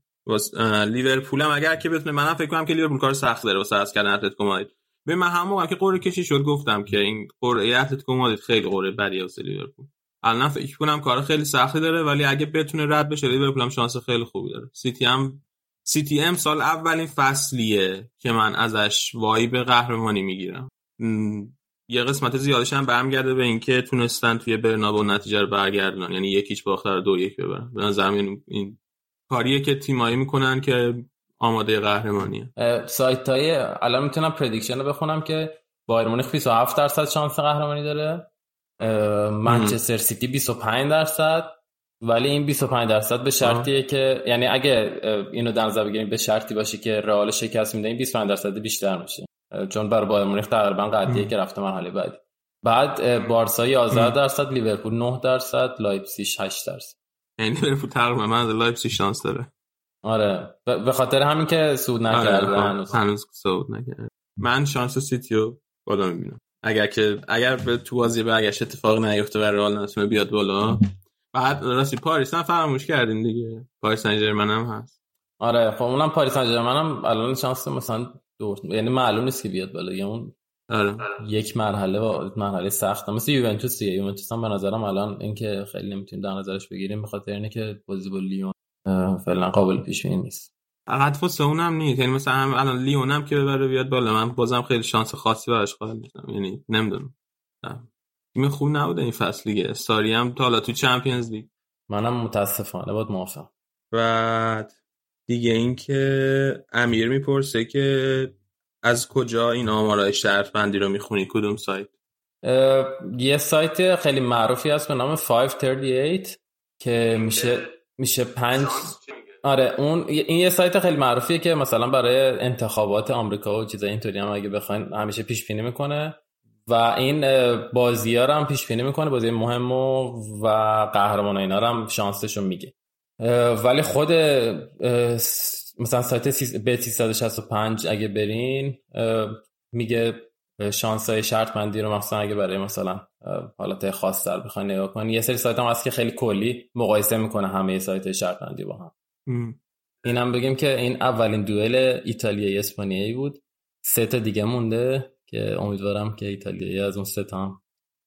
S1: لیورپول هم اگر که بتونه منم فکر کنم که لیورپول کار سخت داره واسه از کردن اتلتیکو مادرید. به من همون که قرعه کشی شد گفتم که این قرعه اتلتیکو مادرید خیلی قرعه بدیه واسه لیورپول. الان فکر کنم کار خیلی سختی داره ولی اگه بتونه رد بشه لیورپول هم شانس خیلی خوبی داره. سیتی هم سی ام سال اولین فصلیه که من ازش به قهرمانی می‌گیرم. یه قسمت زیادش هم برمیگرده به اینکه تونستن توی برنابو نتیجه رو برگردونن. یعنی یک هیچ باخت رو دو یک ببرن. به نظر این کاریه که تیمایی می‌کنن که آماده قهرمانیه
S2: سایت های الان می‌تونم prediction رو بخونم که بایرن مونیخ 27 درصد شانس قهرمانی داره. منچستر سیتی 25 درصد. ولی این 25 درصد به شرطیه که یعنی اگه اینو در نظر بگیریم به شرطی باشه که رئال شکست میده این 25 درصد بیشتر میشه. چون برای بایرن مونیخ تقریبا قطعیه که رفته مرحله بعدی. بعد بارسا 11 درصد لیورپول 9 درصد لایپزیگ 8 درصد.
S1: یعنی لیورپول تقریبا من لایپزیگ شانس داره.
S2: آره. به خاطر همین که صعود نکرده آره. هنوز.
S1: هنوز صعود نکرده من شانس سیتیو بالا می‌بینم. اگر که اگر به تو بازی برگشت اتفاق نیفته و رئال نتونه بیاد بالا بعد راستی پاریس هم فراموش کردیم دیگه. پاریس سن ژرمن هم هست.
S2: آره. خب اونم پاریس سن ژرمن هم الان شانس مثلا دور یعنی معلوم نیست که بیاد بالا. یا اون
S1: آره.
S2: یک مرحله و مرحله سخت. مثل یوونتوس دیگه. یوونتوس هم به نظرم الان اینکه خیلی نمی‌تونیم در نظرش بگیریم بخاطر اینه که بازی با لیون فعلا قابل پیش بینی نیست.
S1: فقط واسه اونم نیست. یعنی مثلا هم الان لیون هم که ببره بیاد بالا. من بازم خیلی شانس خاصی براش خواهد یعنی نمی‌دونم. تیم خوب نبوده این فصل دیگه. ساری هم تا حالا تو چمپیونز لیگ.
S2: منم متاسفانه بود موافقم.
S1: بعد دیگه اینکه امیر می‌پرسه که از کجا این آمارای شرط بندی رو می‌خونی؟ کدوم سایت؟
S2: یه سایت خیلی معروفی هست به نام 538 که میشه میشه پنج آره اون این یه سایت خیلی معروفیه که مثلا برای انتخابات آمریکا و چیزای اینطوری هم اگه بخواین همیشه پیش بینی می‌کنه. و این بازی ها رو هم پیش بینی می‌کنه بازی مهم و, و قهرمان اینا رو هم شانسشون میگه. ولی خود مثلا سایت به 365 اگه برین میگه شانس های شرط بندی رو مثلا اگه برای مثلا حالت خاص در بخواین نگاه کنی. یه سری سایت هم هست که خیلی کلی مقایسه می‌کنه همه سایت شرط بندی با هم. اینم بگیم که این اولین دوئل ایتالیایی اسپانیایی بود. سه تا دیگه مونده که امیدوارم که ایتالیایی از اون سه تا هم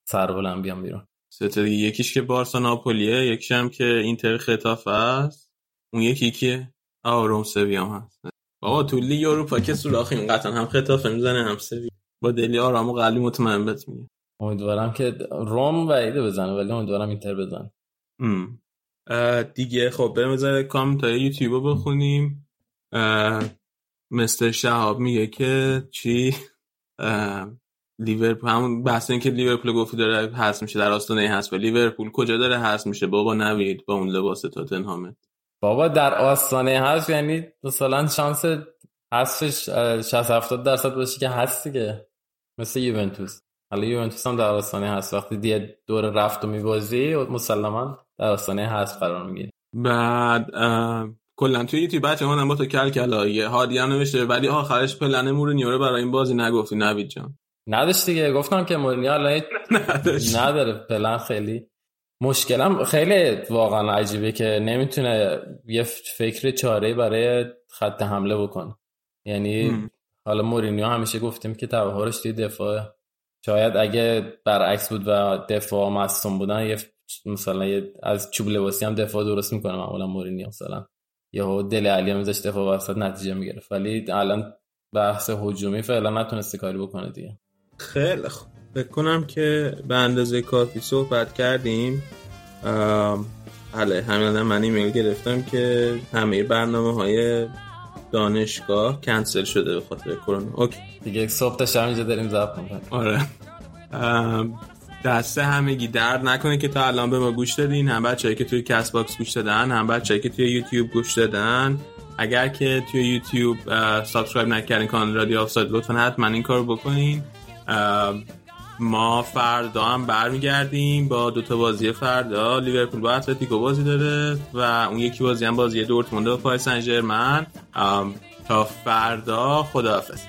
S2: سر بیام بیرون.
S1: سه تا دیگه یکیش که بارسا ناپولیه یکیش هم که اینتر خطاف است. اون یکی که آروم سویا هست. بابا تو لیگ اروپا که سوراخ این قطعا هم خطاف می‌زنه هم سویا. با دلی آرام و قلبی مطمئن بهت میگه
S2: امیدوارم که روم وعیده بزنه ولی امیدوارم اینتر بزنه.
S1: دیگه خب بریم بذاره کامنت های یوتیوب بخونیم. مستر شهاب میگه که چی؟ لیورپول همون بحث این که لیورپول گفتی داره هست میشه در آستانه هست و لیورپول کجا داره هست میشه؟ بابا نوید با اون لباس تاتنهامه
S2: بابا در آستانه هست یعنی مثلا شانس هستش 60 70 درصد باشه که هست دیگه. مثل یوونتوس. حالا یوونتوس هم در آستانه هست. وقتی دیگه دور رفت و میبازی مسلما در آستانه هست قرار می‌گیره.
S1: بعد کلا توی یوتیوب بچه هم با تو کل کلا. یه هادی هم نوشته ولی آخرش پلن مورینیو برای این بازی نگفتی نوید جان.
S2: نداشت دیگه. گفتم که مورینیو الان نداره. پلن خیلی مشکلم. خیلی واقعا عجیبه که نمی‌تونه یه فکر چاره برای خط حمله بکنه. یعنی حالا مورینیو همیشه گفتیم که تبهارش توی دفاع شاید اگه برعکس بود و دفاع مصوم بودن یه مثلا یه از چوب لباسی هم دفاع درست می‌کنه معمولا مورینیو مثلا. یا دله الی میذاش دفاع وسط نتیجه می‌گرفت. ولی الان بحث هجومی فعلا نتونسته کاری بکنه دیگه.
S1: خیلی خوب. فکر کنم که به اندازه کافی صحبت کردیم. بله همین من ایمیل گرفتم که همه برنامه های دانشگاه کنسل شده به خاطر کرونا. okay.
S2: دیگه صبح تا شب اینجا داریم ضبط
S1: آره. دست همگی درد نکنه که تا الان به ما گوش دادین. هم بچه‌ای که توی کست باکس گوش دادن هم بچه‌ای که توی یوتیوب گوش دادن. اگر که توی یوتیوب subscribe نکردین کانال رادیو آفساید لطفا حتما این کارو بکنین. ما فردا هم برمیگردیم با دوتا بازی فردا. لیورپول با اتلتیکو بازی داره و اون یکی بازی هم بازی دورتموند و پاری سن ژرمن تا فردا خداحافظ.